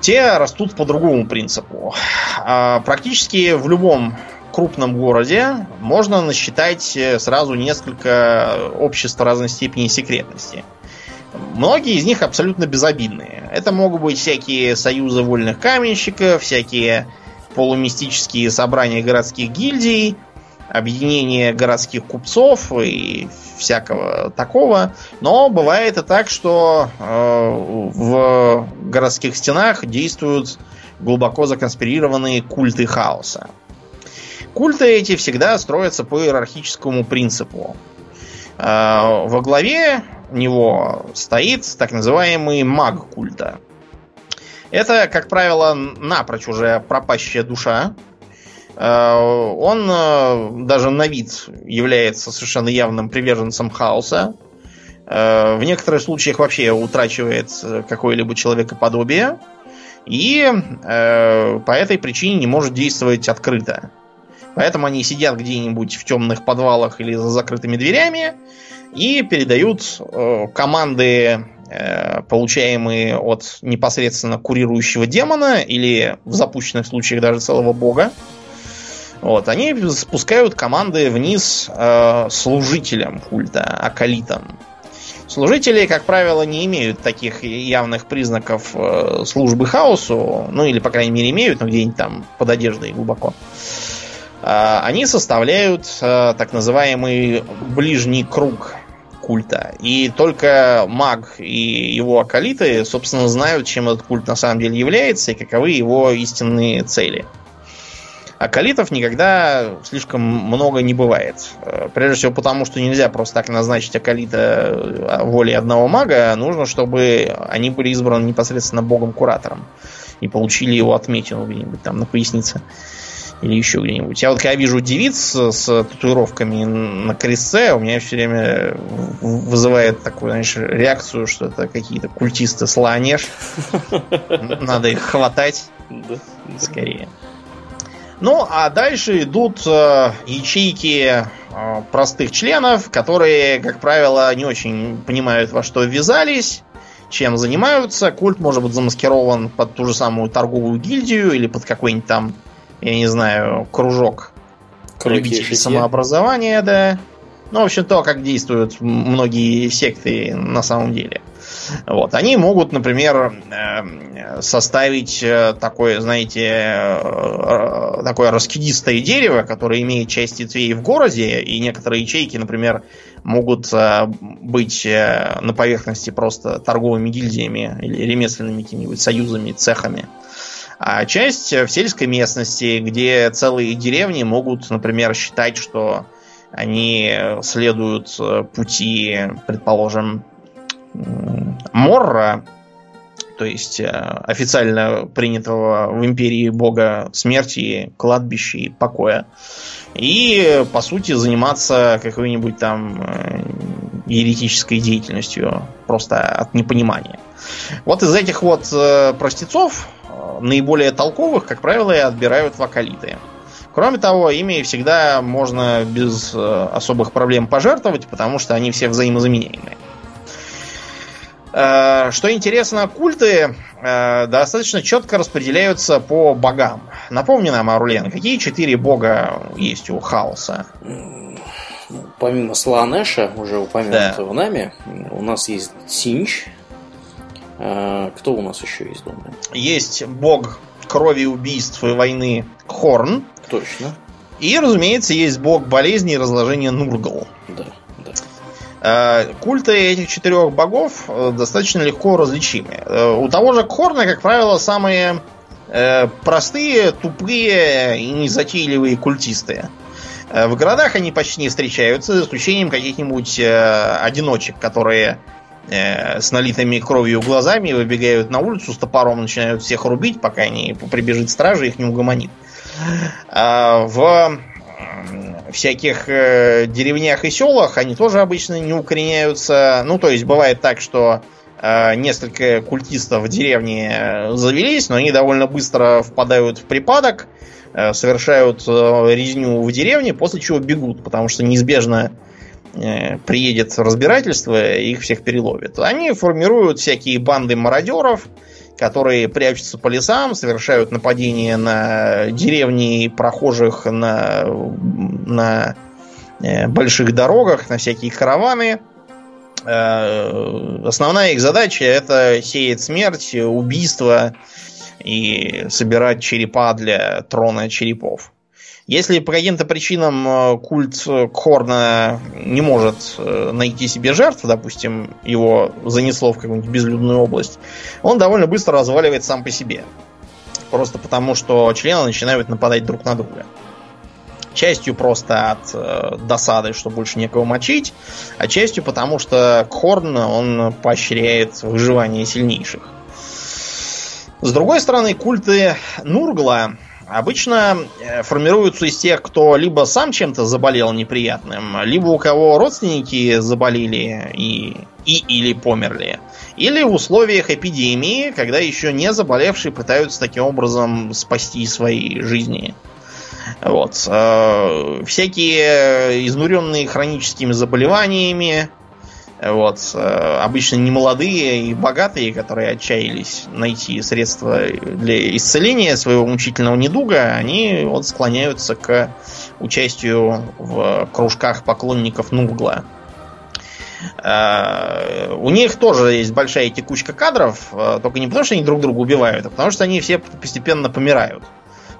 [SPEAKER 2] Те растут по другому принципу. А, практически в любом крупном городе можно насчитать э, сразу несколько обществ разной степени секретности. Многие из них абсолютно безобидные. Это могут быть всякие союзы вольных каменщиков, всякие полумистические собрания городских гильдий, объединения городских купцов и всякого такого. Но бывает и так, что э, в городских стенах действуют глубоко законспирированные культы хаоса. Культы эти всегда строятся по иерархическому принципу. А, во главе него стоит так называемый маг культа. Это, как правило, напрочь уже пропащая душа. А, он а, даже на вид является совершенно явным приверженцем хаоса. В некоторых случаях вообще утрачивает какое-либо человекоподобие. И по этой причине не может действовать открыто. Поэтому они сидят где-нибудь в темных подвалах или за закрытыми дверями и передают э, команды, э, получаемые от непосредственно курирующего демона или в запущенных случаях даже целого бога. Вот, они спускают команды вниз э, служителям культа, акалитам. Служители, как правило, не имеют таких явных признаков э, службы хаосу, ну или, по крайней мере, имеют, но где-нибудь там под одеждой глубоко. Они составляют а, так называемый ближний круг культа. И только маг и его акалиты, собственно, знают, чем этот культ на самом деле является и каковы его истинные цели. Акалитов никогда слишком много не бывает. А, прежде всего потому, что нельзя просто так назначить акалита волей одного мага. Нужно, чтобы они были избраны непосредственно богом-куратором и получили его отметину где-нибудь там на пояснице или еще где-нибудь. Я вот когда вижу девиц с татуировками на крестце, у меня все время вызывает такую, знаешь, реакцию, что это какие-то культисты слонеж. Надо их хватать скорее. Ну, а дальше идут э, ячейки э, простых членов, которые, как правило, не очень понимают, во что ввязались, чем занимаются. Культ может быть замаскирован под ту же самую торговую гильдию или под какой-нибудь там я не знаю, кружок любителей самообразования, да. Ну, в общем, то, как действуют многие секты на самом деле. Вот. Они могут, например, э, составить э, такое, знаете, э, такое раскидистое дерево, которое имеет часть ветвей в городе, и некоторые ячейки, например, могут быть на поверхности просто торговыми гильдиями или ремесленными какими-нибудь союзами, цехами. А часть в сельской местности, где целые деревни могут, например, считать, что они следуют пути, предположим, Морра, то есть э, официально принятого в империи бога смерти, кладбища и покоя. И, по сути, заниматься какой-нибудь там э, еретической деятельностью, просто от непонимания. Вот из этих вот э, простецов наиболее толковых, как правило, и отбирают вокалиты. Кроме того, ими всегда можно без особых проблем пожертвовать, потому что они все взаимозаменяемые. Э, что интересно, культы э, достаточно четко распределяются по богам. Напомни нам, Арурлен, какие четыре бога есть у хаоса?
[SPEAKER 1] Помимо Слаанеша, уже упомянутого да. нами, у нас есть Синч. Э, кто у нас еще есть дома?
[SPEAKER 2] Есть бог крови, убийств и войны Хорн.
[SPEAKER 1] Точно.
[SPEAKER 2] И, разумеется, есть бог болезни и разложения Нургл.
[SPEAKER 1] Да.
[SPEAKER 2] Э, культы этих четырех богов э, достаточно легко различимы. Э, у того же Корна, как правило, самые простые, тупые и незатейливые культисты. В городах они почти не встречаются, за исключением каких-нибудь одиночек, которые с налитыми кровью глазами выбегают на улицу с топором, начинают всех рубить, пока не прибежит стража и их не угомонит. В всяких э, деревнях и селах они тоже обычно не укореняются. Ну, то есть бывает так, что э, несколько культистов в деревне э, завелись, но они довольно быстро впадают в припадок, э, совершают э, резню в деревне, после чего бегут, потому что неизбежно э, приедет разбирательство, и их всех переловят. Они формируют всякие банды мародеров, которые прячутся по лесам, совершают нападения на деревни прохожих на, на э, больших дорогах, на всякие караваны. Э, основная их задача это сеять смерть, убийство и собирать черепа для трона черепов. Если по каким-то причинам э, культ Корна не может э, найти себе жертв, допустим, его занесло в какую-нибудь безлюдную область, он довольно быстро разваливает сам по себе. Просто потому, что члены начинают нападать друг на друга. Частью просто от э, досады, что больше некого мочить, а частью потому, что Корн, он поощряет выживание сильнейших. С другой стороны, культы Нургла обычно э, формируются из тех, кто либо сам чем-то заболел неприятным, либо у кого родственники заболели и, и или померли. Или в условиях эпидемии, когда еще не заболевшие пытаются таким образом спасти свои жизни. Вот. Э, всякие изнуренные хроническими заболеваниями, вот. Э, обычно не молодые и богатые, которые отчаялись найти средства для исцеления своего мучительного недуга, они вот склоняются к участию в кружках поклонников Нургла. Э, у них тоже есть большая текучка кадров, э, только не потому, что они друг друга убивают, а потому что они все постепенно помирают.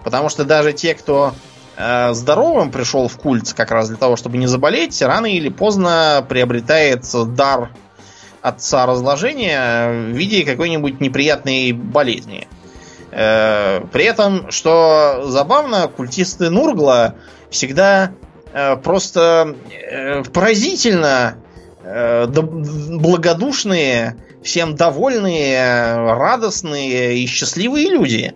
[SPEAKER 2] Потому что даже те, кто здоровым пришел в культ как раз для того, чтобы не заболеть, рано или поздно приобретает дар отца разложения в виде какой-нибудь неприятной болезни. Э, при этом, что забавно, культисты Нургла всегда э, просто поразительно благодушные, всем довольные, радостные и счастливые люди.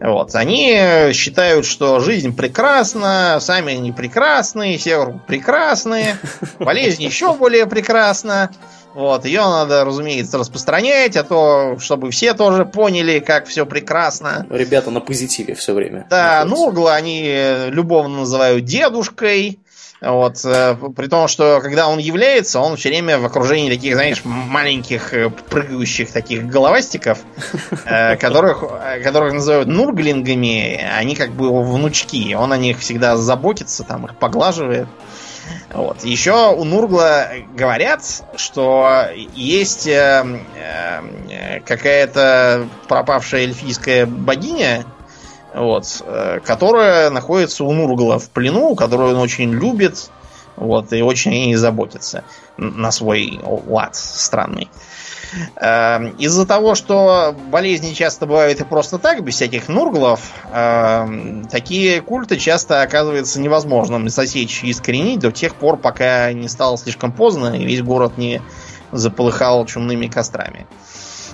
[SPEAKER 2] Вот. Они считают, что жизнь прекрасна, сами они прекрасные, все прекрасные, [LAUGHS] болезнь еще более прекрасна. Вот, ее надо, разумеется, распространять, а то, чтобы все тоже поняли, как все прекрасно.
[SPEAKER 1] Ребята на позитиве все время.
[SPEAKER 2] Да, Нургла они любовно называют дедушкой. Вот, э, при том, что когда он является, он все время в окружении таких, знаешь, маленьких э, прыгающих таких головастиков, э, которых, которых называют нурглингами, они как бы его внучки. Он о них всегда заботится, там их поглаживает. Вот. Еще у Нургла говорят, что есть какая-то пропавшая эльфийская богиня, вот, э, которая находится у Нургла в плену, которую он очень любит, вот, и очень о ней заботится на свой лад странный. Эм, из-за того, что болезни часто бывают и просто так, без всяких нурглов, эм, такие культы часто оказывается невозможным засечь и искоренить до тех пор, пока не стало слишком поздно и весь город не заполыхал чумными кострами.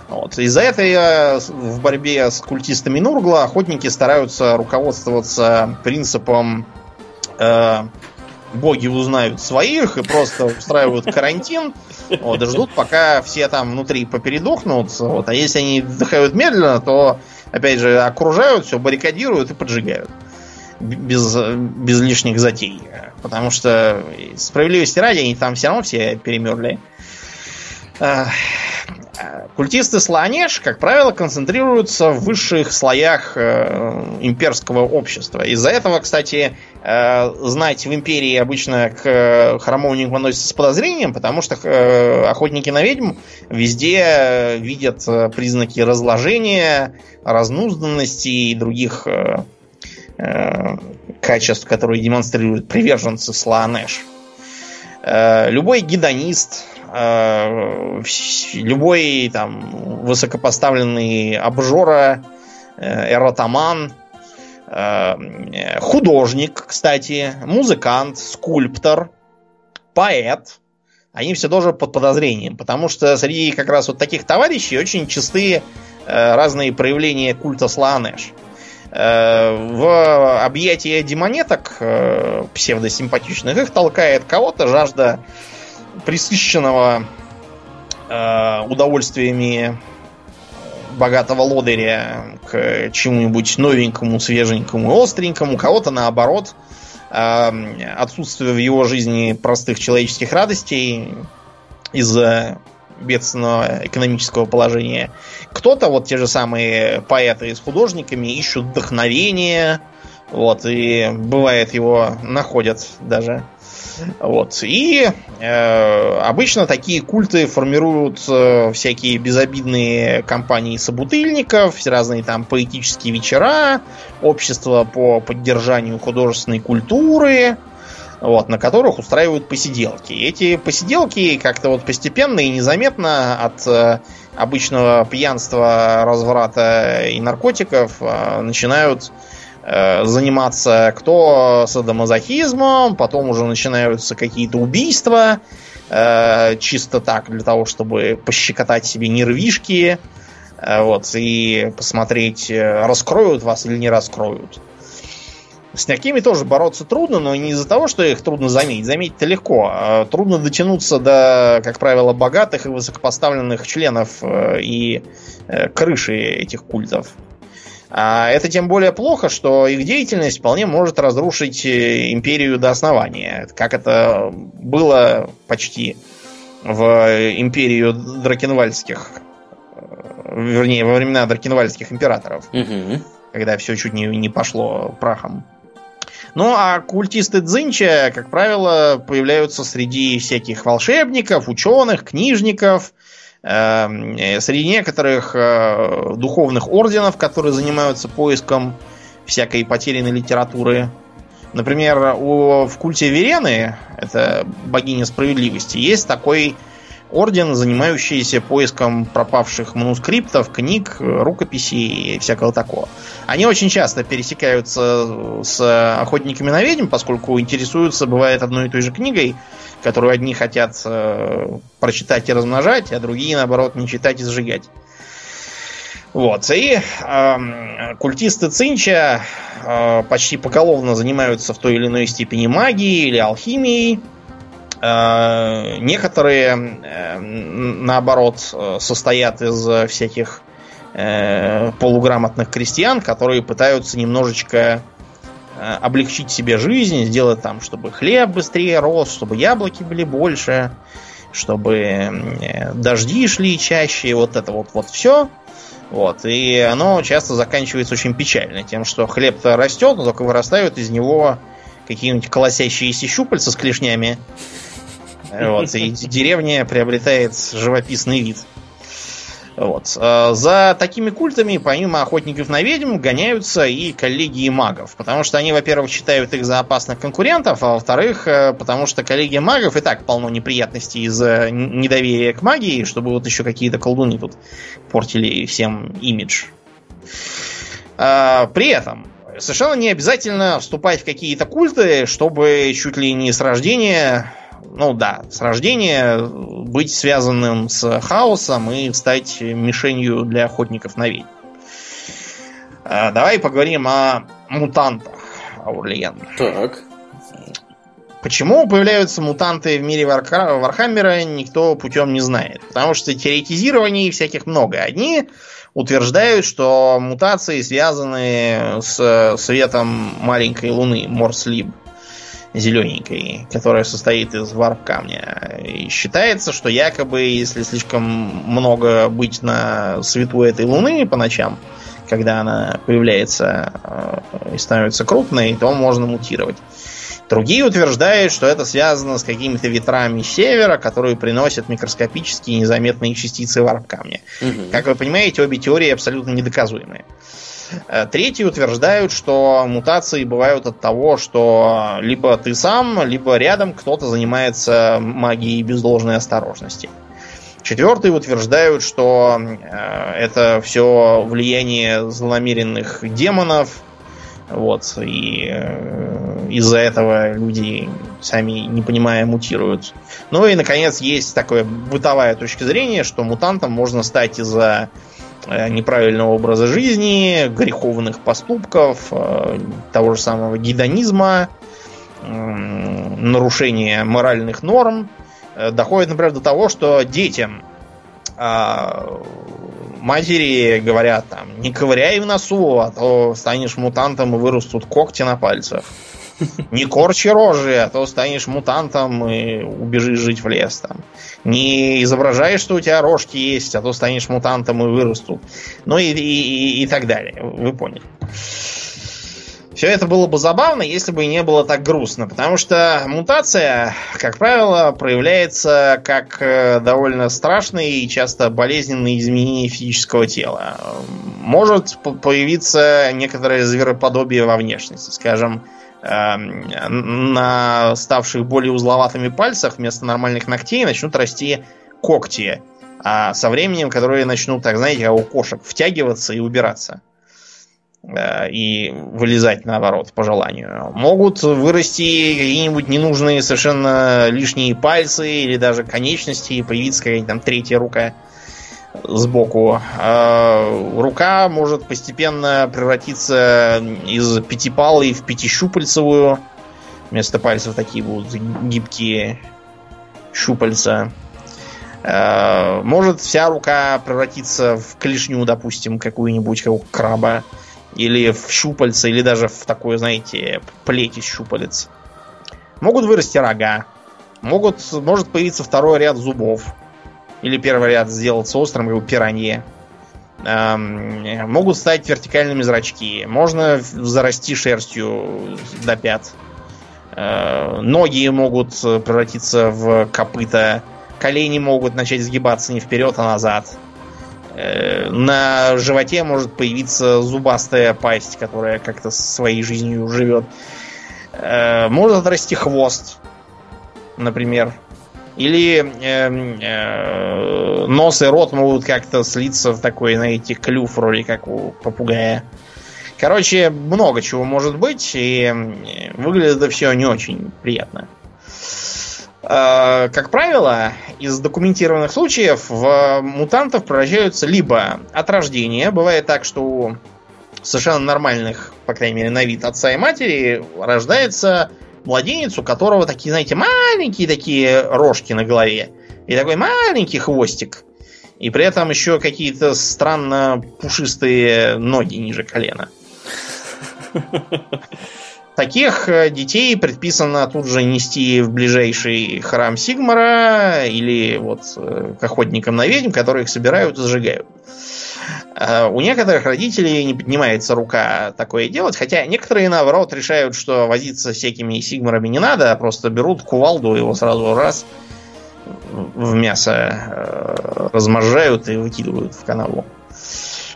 [SPEAKER 2] Вот. Из-за этого в борьбе с культистами Нургла охотники стараются руководствоваться принципом э, боги узнают своих и просто устраивают карантин, вот, и ждут, пока все там внутри попередохнут. Вот, а если они вдыхают медленно, то, опять же, окружают, все баррикадируют и поджигают. Без, без лишних затей. Потому что справедливости ради, они там все равно все перемерли. Культисты Сланеж, как правило, концентрируются в высших слоях э, имперского общества. Из-за этого, кстати, э, знать в империи обычно к храмовникам относятся с подозрением, потому что э, охотники на ведьм везде видят признаки разложения, разнузданности и других э, э, качеств, которые демонстрируют приверженцы Сланеж. Э, любой гедонист, Э, любой там высокопоставленный обжора, э, эротоман, э, художник, кстати, музыкант, скульптор, поэт, они все тоже под подозрением, потому что среди как раз вот таких товарищей очень частые разные проявления культа Слаанеш. В объятия демонеток псевдосимпатичных их толкает кого-то жажда присыщенного э, удовольствиями богатого лодыря к чему-нибудь новенькому, свеженькому, остренькому, кого-то наоборот, э, отсутствие в его жизни простых человеческих радостей из-за бедственного экономического положения. Кто-то, вот те же самые поэты с художниками, ищут вдохновение, вот, и бывает его находят даже вот. И э, обычно такие культы формируют э, всякие безобидные компании собутыльников, разные там поэтические вечера, общества по поддержанию художественной культуры, вот, на которых устраивают посиделки. Эти посиделки как-то вот постепенно и незаметно от э, обычного пьянства, разврата и наркотиков э, начинают заниматься кто садомазохизмом, потом уже начинаются какие-то убийства, э, чисто так, для того, чтобы пощекотать себе нервишки, э, вот, и посмотреть, раскроют вас или не раскроют. С такими тоже бороться трудно, но не из-за того, что их трудно заметить. Заметить-то легко. А трудно дотянуться до, как правило, богатых и высокопоставленных членов и крыши этих культов. А это тем более плохо, что их деятельность вполне может разрушить э, империю до основания. Как это было почти в империю дракенвальских, э, вернее, во времена дракенвальских императоров, угу. когда все чуть не, не пошло прахом. Ну, а культисты Дзинча, как правило, появляются среди всяких волшебников, ученых, книжников, э, среди некоторых э, духовных орденов, которые занимаются поиском всякой потерянной литературы. Например, у, в культе Верены, это богиня справедливости, есть такой орден, занимающийся поиском пропавших манускриптов, книг, рукописей и всякого такого. Они очень часто пересекаются с охотниками на ведьм, поскольку интересуются, бывает, одной и той же книгой, которую одни хотят э, прочитать и размножать, а другие, наоборот, не читать и сжигать. Вот. И э, культисты Цинча э, почти поголовно занимаются в той или иной степени магией или алхимией. Э, некоторые, э, наоборот, состоят из всяких э, полуграмотных крестьян, которые пытаются немножечко Э, облегчить себе жизнь, сделать там, чтобы хлеб быстрее рос, чтобы яблоки были больше, чтобы э, дожди шли чаще, вот это вот, вот все. Вот. И оно часто заканчивается очень печально, тем, что хлеб-то растет, но только вырастают из него какие-нибудь колосящиеся щупальца с клешнями. Вот, и деревня приобретает живописный вид. Вот. А, за такими культами, помимо охотников на ведьм, гоняются и коллегии магов. Потому что они, во-первых, считают их за опасных конкурентов, а во-вторых, э, потому что коллегия магов и так полно неприятностей из-за недоверия к магии, чтобы вот еще какие-то колдуны тут портили всем имидж. А, при этом совершенно не обязательно вступать в какие-то культы, чтобы чуть ли не с рождения ну да, с рождения быть связанным с хаосом и стать мишенью для охотников на ведьм. А, давай поговорим о мутантах, Аурлиен.
[SPEAKER 1] Так.
[SPEAKER 2] Почему появляются мутанты в мире Варка... Вархаммера, никто путем не знает. Потому что теоретизирований всяких много. Одни утверждают, что мутации связаны с светом маленькой луны, Морслиб зелененькой, которая состоит из варп камня. И считается, что якобы, если слишком много быть на свету этой луны по ночам, когда она появляется э, и становится крупной, то можно мутировать. Другие утверждают, что это связано с какими-то ветрами севера, которые приносят микроскопические незаметные частицы варп камня. Угу. Как вы понимаете, обе теории абсолютно недоказуемые. Э, третьи утверждают, что мутации бывают от того, что либо ты сам, либо рядом кто-то занимается магией без должной осторожности. Четвертые утверждают, что э, это все влияние злонамеренных демонов, вот, и э, из-за этого люди, сами не понимая, мутируют. Ну и, наконец, есть такая бытовая точка зрения, что мутантом можно стать из-за Э, неправильного образа жизни, греховных поступков, э, того же самого гедонизма, нарушения моральных норм, э, доходит, например, до того, что детям а, матери говорят там, не ковыряй в носу, а то станешь мутантом и вырастут когти на пальцах. Не корчи рожи, а то станешь мутантом и убежишь жить в лес там. Не изображай, что у тебя рожки есть, а то станешь мутантом и вырастут. Ну и, и, и так далее. Вы поняли. Все это было бы забавно, если бы не было так грустно, потому что мутация, как правило, проявляется как э, довольно страшные и часто болезненные изменения физического тела. Может появиться некоторое звероподобие во внешности, скажем, на ставших более узловатыми пальцах вместо нормальных ногтей начнут расти когти. А со временем, которые начнут, так знаете, как у кошек, втягиваться и убираться. Э, и вылезать наоборот, по желанию. Могут вырасти какие-нибудь ненужные совершенно лишние пальцы или даже конечности, и появиться какая-нибудь там третья рука сбоку. А рука может постепенно превратиться из пятипалой в пятищупальцевую. Вместо пальцев такие будут гибкие щупальца. А, может вся рука превратиться в клешню, допустим, какую-нибудь, как у краба. Или в щупальца, или даже в такое, знаете, плеть из щупалец. Могут вырасти рога. Могут, может появиться второй ряд зубов или первый ряд сделаться острым, у пиранье. Эм, могут стать вертикальными зрачки. Можно зарасти шерстью до пят. Э, ноги могут превратиться в копыта. Колени могут начать сгибаться не вперед, а назад. Э, на животе может появиться зубастая пасть, которая как-то своей жизнью живет. Э, может отрасти хвост, например. Или э, э, нос и рот могут как-то слиться в такой, знаете, клюв вроде как у попугая. Короче, много чего может быть, и выглядит это все не очень приятно. Э, как правило, из документированных случаев в мутантов превращаются либо от рождения, бывает так, что у совершенно нормальных, по крайней мере, на вид отца и матери рождается младенец, у которого такие, знаете, маленькие такие рожки на голове. И такой маленький хвостик. И при этом еще какие-то странно пушистые ноги ниже колена. [LAUGHS] Таких э, детей предписано тут же нести в ближайший храм Сигмара или вот э, к охотникам на ведьм, которые их собирают и сжигают. Э, у некоторых родителей не поднимается рука такое делать, хотя некоторые, наоборот, решают, что возиться с всякими сигмарами не надо, а просто берут кувалду, его сразу раз в мясо э, разморжают и выкидывают в канаву,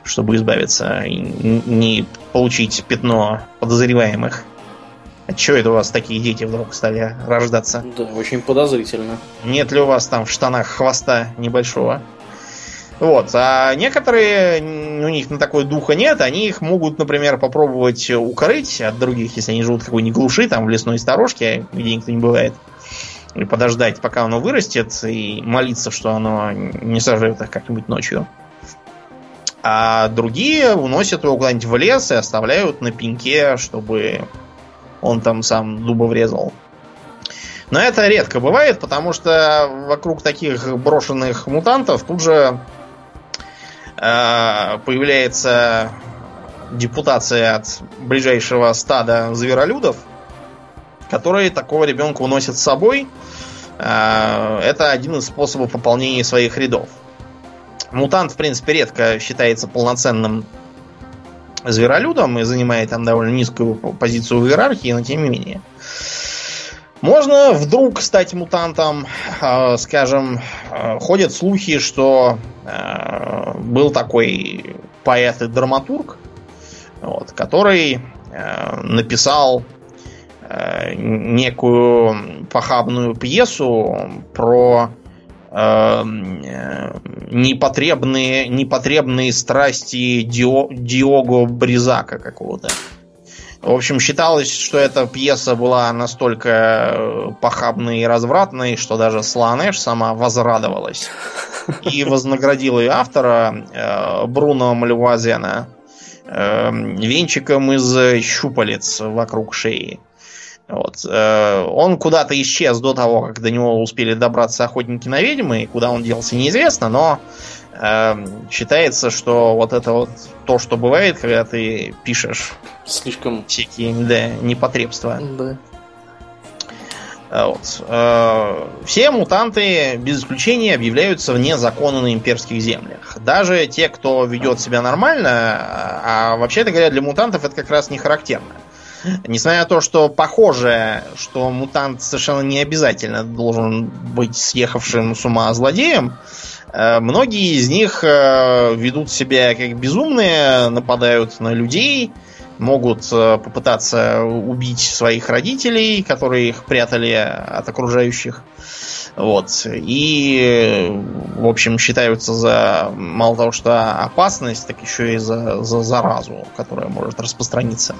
[SPEAKER 2] чтобы избавиться и не получить пятно подозреваемых. Отчего это у вас такие дети вдруг стали рождаться?
[SPEAKER 1] Да, очень подозрительно.
[SPEAKER 2] Нет ли у вас там в штанах хвоста небольшого? Вот. А некоторые, у них на такой духа нет, они их могут, например, попробовать укрыть от других, если они живут в какой-нибудь глуши, там, в лесной сторожке, где никто не бывает. И подождать, пока оно вырастет, и молиться, что оно не сожрет их как-нибудь ночью. А другие уносят его куда-нибудь в лес и оставляют на пеньке, чтобы он там сам дуба врезал. Но это редко бывает, потому что вокруг таких брошенных мутантов тут же появляется депутация от ближайшего стада зверолюдов, которые такого ребенка уносят с собой. Э, это один из способов пополнения своих рядов. Мутант, в принципе, редко считается полноценным зверолюдом и занимает там довольно низкую позицию в иерархии, но тем не менее. Можно вдруг стать мутантом, э, скажем, ходят слухи, что Э, был такой поэт и драматург, вот, который написал некую похабную пьесу про э, непотребные, непотребные страсти Дио, Диого Бризака какого-то. В общем, считалось, что эта пьеса была настолько э, похабной и развратной, что даже Сланеш сама возрадовалась и [LAUGHS] вознаградила и автора э, Бруно Мальвазена э, венчиком из щупалец вокруг шеи. Вот. Э, он куда-то исчез до того, как до него успели добраться охотники на ведьмы, и куда он делся неизвестно, но считается, что вот это вот то, что бывает, когда ты пишешь
[SPEAKER 1] слишком
[SPEAKER 2] всякие да, непотребства.
[SPEAKER 1] Да.
[SPEAKER 2] А вот. Э, все мутанты, без исключения, объявляются вне закона на имперских землях. Даже те, кто ведет себя нормально, а вообще-то говоря, для мутантов это как раз не характерно. Несмотря на то, что похоже, что мутант совершенно не обязательно должен быть съехавшим с ума злодеем, э, многие из них э, ведут себя как безумные, нападают на людей, могут э, попытаться убить своих родителей, которые их прятали от окружающих. Вот. И, в общем, считаются за мало того, что опасность, так еще и за, за заразу, которая может распространиться.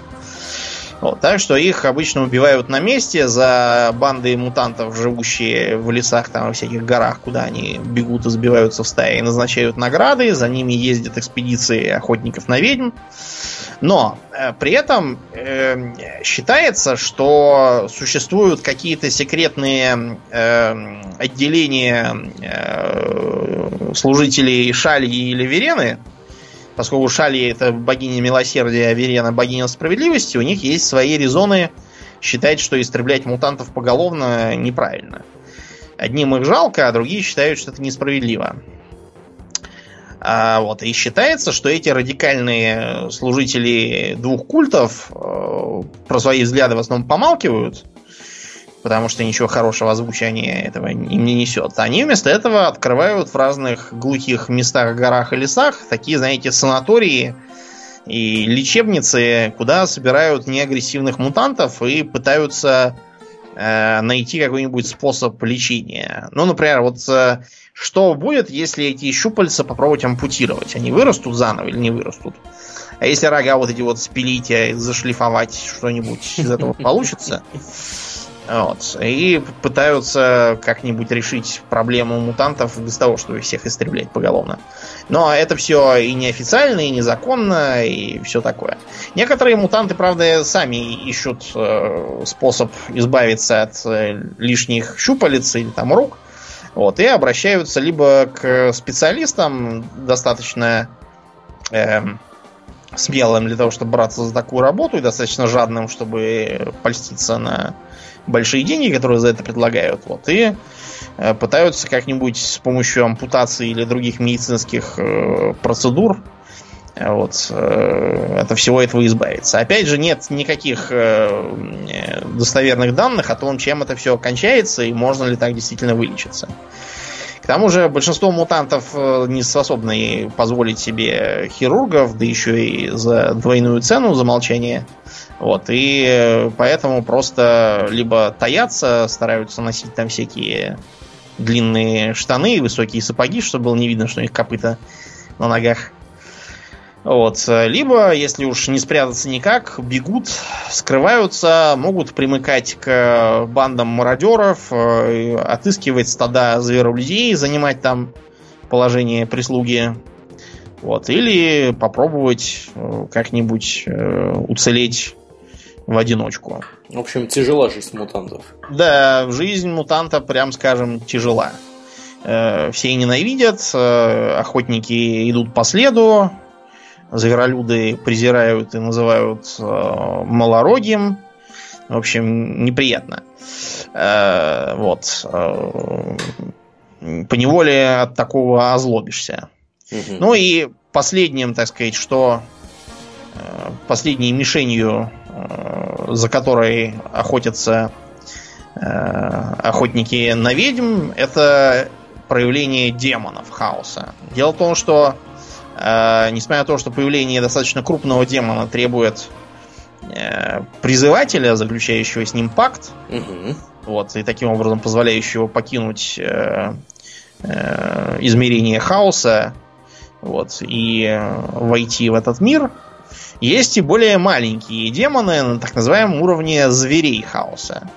[SPEAKER 2] Вот, так что их обычно убивают на месте за банды мутантов, живущие в лесах, там, во всяких горах, куда они бегут и сбиваются в стаи, и назначают награды, за ними ездят экспедиции охотников на ведьм. Но э, при этом э, считается, что существуют какие-то секретные э, отделения э, служителей Шали или Верены, поскольку Шали это богиня милосердия, а Верена богиня справедливости, у них есть свои резоны считать, что истреблять мутантов поголовно неправильно. Одним их жалко, а другие считают, что это несправедливо. А, вот, и считается, что эти радикальные служители двух культов э, про свои взгляды в основном помалкивают, потому что ничего хорошего озвучания этого им не несет. Они вместо этого открывают в разных глухих местах, горах и лесах такие, знаете, санатории и лечебницы, куда собирают неагрессивных мутантов и пытаются э, найти какой-нибудь способ лечения. Ну, например, вот э, что будет, если эти щупальца попробовать ампутировать? Они вырастут заново или не вырастут? А если рога вот эти вот спилить, а зашлифовать что-нибудь из этого получится? [LAUGHS] Вот. И пытаются как-нибудь решить проблему мутантов без того, чтобы всех истреблять поголовно. Но это все и неофициально, и незаконно, и все такое. Некоторые мутанты, правда, сами ищут э, способ избавиться от э, лишних щупалец или там рук. Вот, и обращаются либо к специалистам достаточно э, смелым для того, чтобы браться за такую работу, и достаточно жадным, чтобы польститься на большие деньги, которые за это предлагают. Вот, и э, пытаются как-нибудь с помощью ампутации или других медицинских э, процедур вот, э, от всего этого избавиться. Опять же, нет никаких достоверных данных о том, чем это все кончается и можно ли так действительно вылечиться. К тому же большинство мутантов не способны позволить себе хирургов, да еще и за двойную цену за молчание. Вот, и поэтому просто либо таятся, стараются носить там всякие длинные штаны, высокие сапоги, чтобы было не видно, что у них копыта на ногах. Вот. Либо, если уж не спрятаться никак, бегут, скрываются, могут примыкать к бандам мародеров, э, отыскивать стада зверолюдей, занимать там положение прислуги. Вот. Или попробовать э, как-нибудь э, уцелеть в одиночку.
[SPEAKER 1] В общем, тяжела жизнь мутантов.
[SPEAKER 2] Да, жизнь мутанта, прям скажем, тяжела. Все ненавидят, охотники идут по следу, зверолюды презирают и называют э, малорогим. В общем, неприятно. Э, вот. Э, поневоле от такого озлобишься. Угу. Ну и последним, так сказать, что э, последней мишенью, э, за которой охотятся э, охотники на ведьм, это проявление демонов хаоса. Дело в том, что Э, несмотря на то, что появление достаточно крупного демона требует э, призывателя, заключающего с ним пакт, угу. вот, и таким образом позволяющего покинуть э, э, измерение хаоса, вот, и войти в этот мир, есть и более маленькие демоны на так называемом уровне зверей хаоса.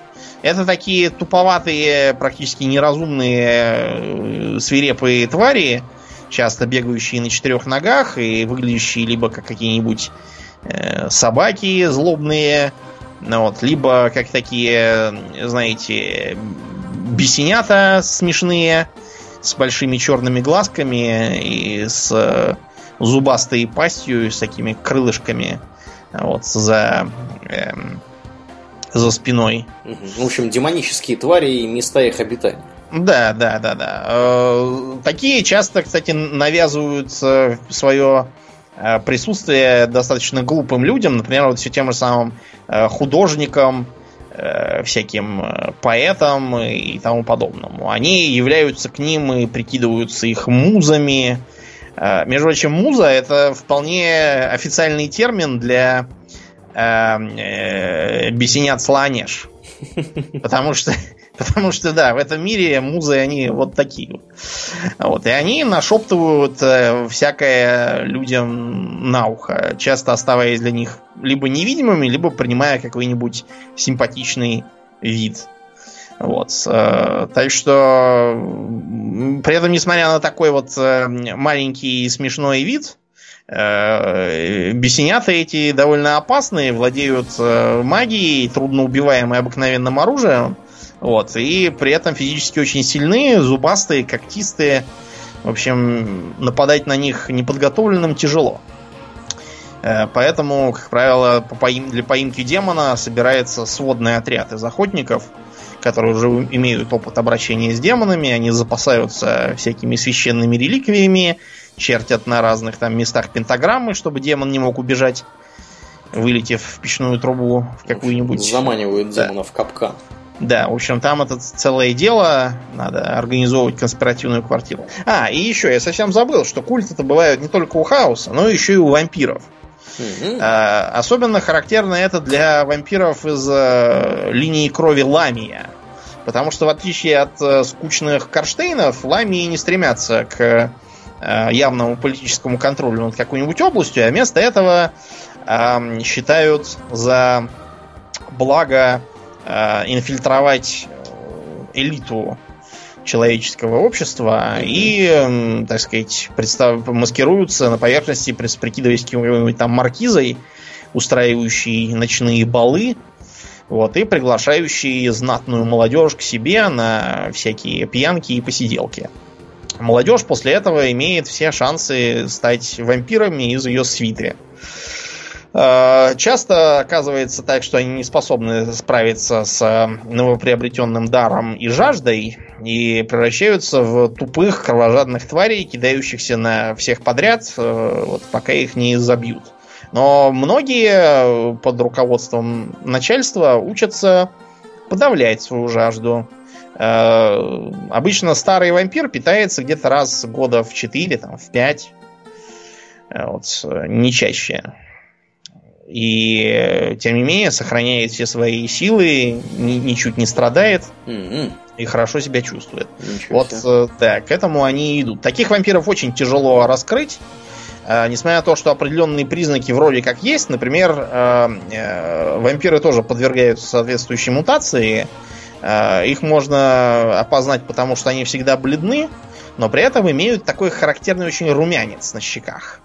[SPEAKER 2] Это такие туповатые, практически неразумные, э, свирепые твари, часто бегающие на четырех ногах и выглядящие либо как какие-нибудь э, собаки злобные, ну вот, либо как такие, знаете, бесенята смешные с большими черными глазками и с э, зубастой пастью, с такими крылышками вот, за, э, за спиной.
[SPEAKER 1] В общем, демонические твари и места их обитания.
[SPEAKER 2] Да, да, да, да. Э, такие часто, кстати, навязывают свое э, присутствие достаточно глупым людям, например, вот все тем же самым э, художникам, всяким поэтам и тому подобному. Они являются к ним и прикидываются их музами. Между прочим, муза это вполне официальный термин для бесенят слонеж. [LAUGHS] Потому что [LAUGHS] Потому что, да, в этом мире музы, они вот такие. Вот. И они нашептывают э, всякое людям на ухо, часто оставаясь для них либо невидимыми, либо принимая какой-нибудь симпатичный вид. Вот. Э, так что, при этом, несмотря на такой вот э, маленький и смешной вид, бесенята эти довольно опасные, владеют магией, трудноубиваемой обыкновенным оружием. Вот. И при этом физически очень сильные, зубастые, когтистые. В общем, нападать на них неподготовленным тяжело. Э, поэтому, как правило, для поимки демона собирается сводный отряд из охотников, которые уже имеют опыт обращения с демонами. Они запасаются всякими священными реликвиями, чертят на разных там местах пентаграммы, чтобы демон не мог убежать, вылетев в печную трубу в какую-нибудь.
[SPEAKER 1] Заманивают демона да. в капкан.
[SPEAKER 2] Да, в общем, там это целое дело. Надо организовывать конспиративную квартиру. А, и еще, я совсем забыл, что культы-то бывают не только у хаоса, но еще и у вампиров. Mm-hmm. А, особенно характерно это для вампиров из а, линии крови Ламия. Потому что, в отличие от а, скучных Карштейнов, Ламии не стремятся к а, явному политическому контролю над какой-нибудь областью, а вместо этого а, считают за благо Э, инфильтровать э, элиту человеческого общества и, так сказать, представ... маскируются на поверхности, прикидываясь какой-нибудь там маркизой, устраивающей ночные балы, вот, и приглашающие знатную молодежь к себе на всякие пьянки и посиделки. Молодежь после этого имеет все шансы стать вампирами из ее свиты. Э, часто оказывается так, что они не способны справиться с новоприобретенным даром и жаждой и превращаются в тупых кровожадных тварей, кидающихся на всех подряд, э, вот, пока их не забьют. Но многие под руководством начальства учатся подавлять свою жажду. Обычно старый вампир питается где-то раз года в 4, там, в 5. Вот, не чаще. И тем не менее сохраняет все свои силы, ни, ничуть не страдает mm-hmm. и хорошо себя чувствует. Ничего вот себе. да, к этому они идут. Таких вампиров очень тяжело раскрыть. Э, несмотря на то, что определенные признаки вроде как есть, например, э, э, вампиры тоже подвергаются соответствующей мутации. Их можно опознать, потому что они всегда бледны, но при этом имеют такой характерный очень румянец на щеках.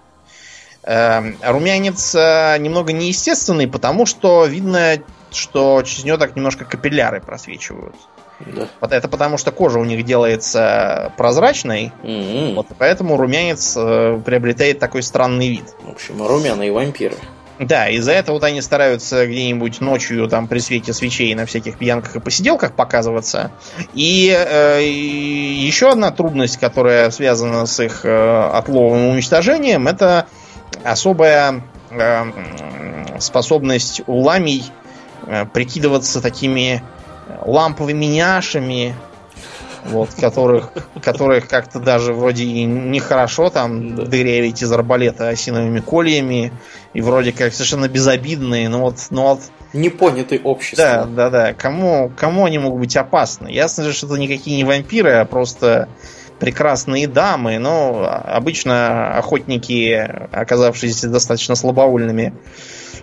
[SPEAKER 2] Румянец немного неестественный, потому что видно, что через него так немножко капилляры просвечивают. Да. Вот это потому, что кожа у них делается прозрачной, mm-hmm. вот поэтому румянец э, приобретает такой странный вид.
[SPEAKER 1] В общем, румяные вампиры.
[SPEAKER 2] Да, из-за этого вот они стараются где-нибудь ночью там при свете свечей на всяких пьянках и посиделках показываться. И, э, и еще одна трудность, которая связана с их э, отловом и уничтожением, это особая э, способность у ламий э, прикидываться такими ламповыми няшами, вот, которых, которых как-то даже вроде и нехорошо там дырявить из арбалета осиновыми кольями, и вроде как совершенно безобидные, но вот, но вот
[SPEAKER 1] Непонятый общество.
[SPEAKER 2] Да, да, да. Кому, кому они могут быть опасны? Ясно же, что это никакие не вампиры, а просто прекрасные дамы, но обычно охотники, оказавшиеся достаточно слабовольными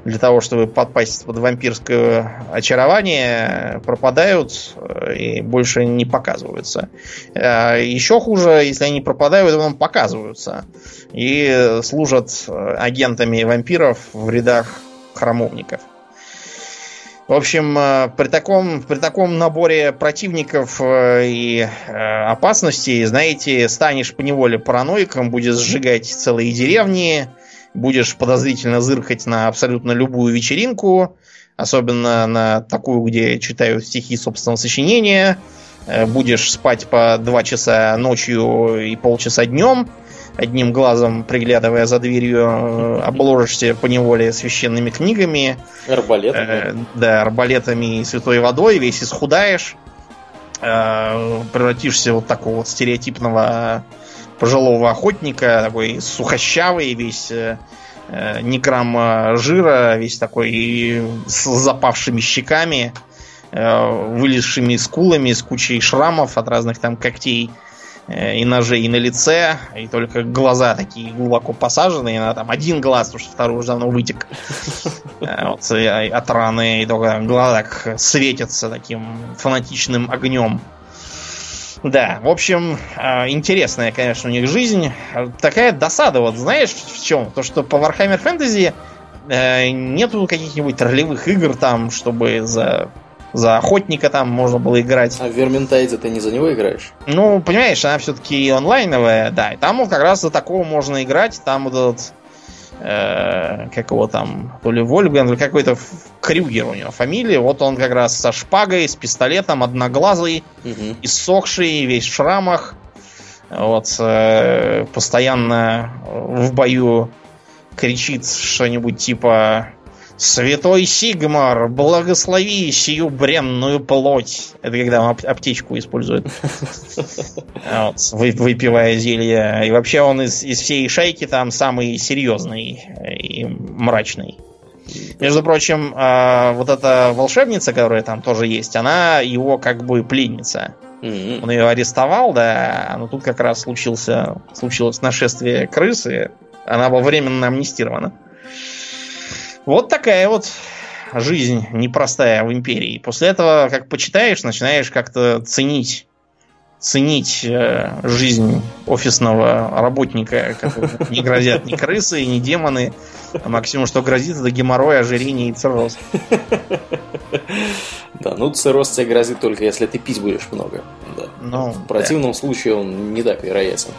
[SPEAKER 2] для того, чтобы подпасть под вампирское очарование, пропадают э, и больше не показываются. Э, Еще хуже, если они пропадают, то потом показываются и служат агентами вампиров в рядах храмовников. В общем, э, при таком, при таком наборе противников э, и э, опасностей, знаете, станешь поневоле параноиком, будешь сжигать целые деревни, будешь подозрительно зыркать на абсолютно любую вечеринку, особенно на такую, где читают стихи собственного сочинения, будешь спать по два часа ночью и полчаса днем, одним глазом приглядывая за дверью, э, обложишься по неволе священными книгами.
[SPEAKER 1] Арбалетами. Э,
[SPEAKER 2] да, арбалетами и святой водой, весь исхудаешь, э, превратишься вот такого вот стереотипного пожилого охотника, такой сухощавый, весь э, э ни грамма жира, весь такой с запавшими щеками, э, вылезшими скулами, с кучей шрамов от разных там когтей Э, и ножей, и на лице, и только глаза такие глубоко посаженные, на там один глаз, потому что второй уже давно вытек э, от раны, и только глаза светятся таким фанатичным огнем. Да, в общем, э, интересная, конечно, у них жизнь. Такая досада, вот знаешь, в чем? То, что по Warhammer Fantasy нету каких-нибудь ролевых игр там, чтобы за за охотника там можно было играть.
[SPEAKER 1] А в Верментайде ты не за него играешь?
[SPEAKER 2] Ну, понимаешь, она все-таки онлайновая, да. И там вот как раз за такого можно играть. Там вот этот э, как его там, то ли Вольган, или какой-то Крюгер у него фамилия. Вот он как раз со шпагой, с пистолетом, одноглазый, угу. иссохший, весь в шрамах. Вот, э, постоянно в бою кричит что-нибудь типа Святой Сигмар, благослови сию бренную плоть. Это когда он аптечку использует. [LAUGHS] Выпивая зелье. И вообще он из, из всей шайки там самый серьезный и мрачный. Между прочим, а, вот эта волшебница, которая там тоже есть, она его как бы пленница. Он ее арестовал, да, но тут как раз случился, случилось нашествие крысы, она была временно амнистирована. Вот такая вот жизнь непростая в империи. После этого, как почитаешь, начинаешь как-то ценить ценить э, жизнь офисного работника, [LAUGHS] не грозят ни крысы, ни демоны. А максимум, что грозит, это геморрой, ожирение и цирроз. [LAUGHS]
[SPEAKER 1] Да, ну цирроз тебе грозит только если ты пить будешь много. Да. Ну, в противном да. случае он не так вероятен.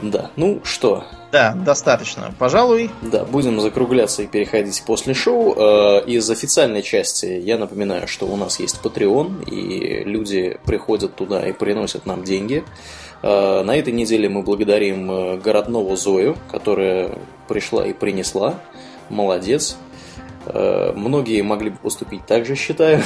[SPEAKER 1] Да, ну что,
[SPEAKER 2] Да, достаточно, пожалуй.
[SPEAKER 1] Да, будем закругляться и переходить после шоу. Э, из официальной части я напоминаю, что у нас есть Patreon, и люди приходят туда и приносят нам деньги. Э, на этой неделе мы благодарим э, городного Зою, которая пришла и принесла. Молодец. Э, многие могли бы поступить так же, считаю.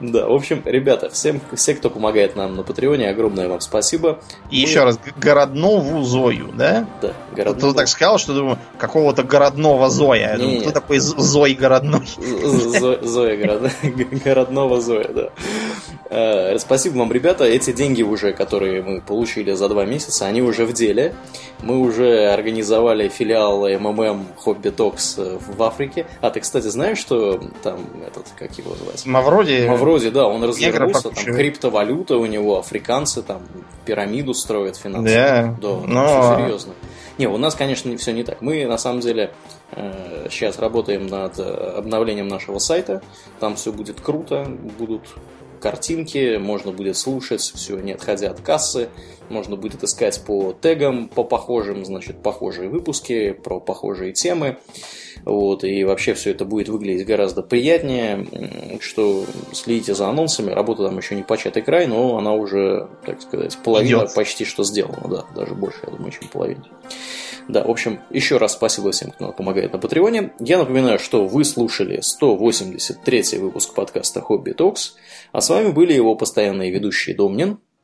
[SPEAKER 1] Да, в общем, ребята, всем, все, кто помогает нам на Патреоне, огромное вам спасибо.
[SPEAKER 2] И еще раз, городнову Зою, да?
[SPEAKER 1] Да,
[SPEAKER 2] городнову. Ты так сказал, что думаю, какого-то городного Зоя. кто такой Зой городной?
[SPEAKER 1] Зоя городного Зоя, да. Э, спасибо вам, ребята. Эти деньги уже, которые мы получили за два месяца, они уже в деле. Мы уже организовали филиал МММ Хобби Токс в Африке. А ты, кстати, знаешь, что там этот, как его называется?
[SPEAKER 2] Мавроди.
[SPEAKER 1] Мавроди, да, он развернулся, там криптовалюта у него, африканцы там пирамиду строят финансовую. Да, да Но... все серьезно. Не, у нас, конечно, все не так. Мы, на самом деле, э, сейчас работаем над э, обновлением нашего сайта. Там все будет круто, будут картинки, можно будет слушать все, не отходя от кассы, можно будет искать по тегам, по похожим, значит, похожие выпуски, про похожие темы. Вот, и вообще все это будет выглядеть гораздо приятнее, что следите за анонсами, работа там еще не початый край, но она уже, так сказать, половина Идет. почти что сделана, да, даже больше, я думаю, чем половина. Да, в общем, еще раз спасибо всем, кто нам помогает на Патреоне. Я напоминаю, что вы слушали 183 выпуск подкаста Хобби Токс, а с вами были его постоянные ведущие Домнин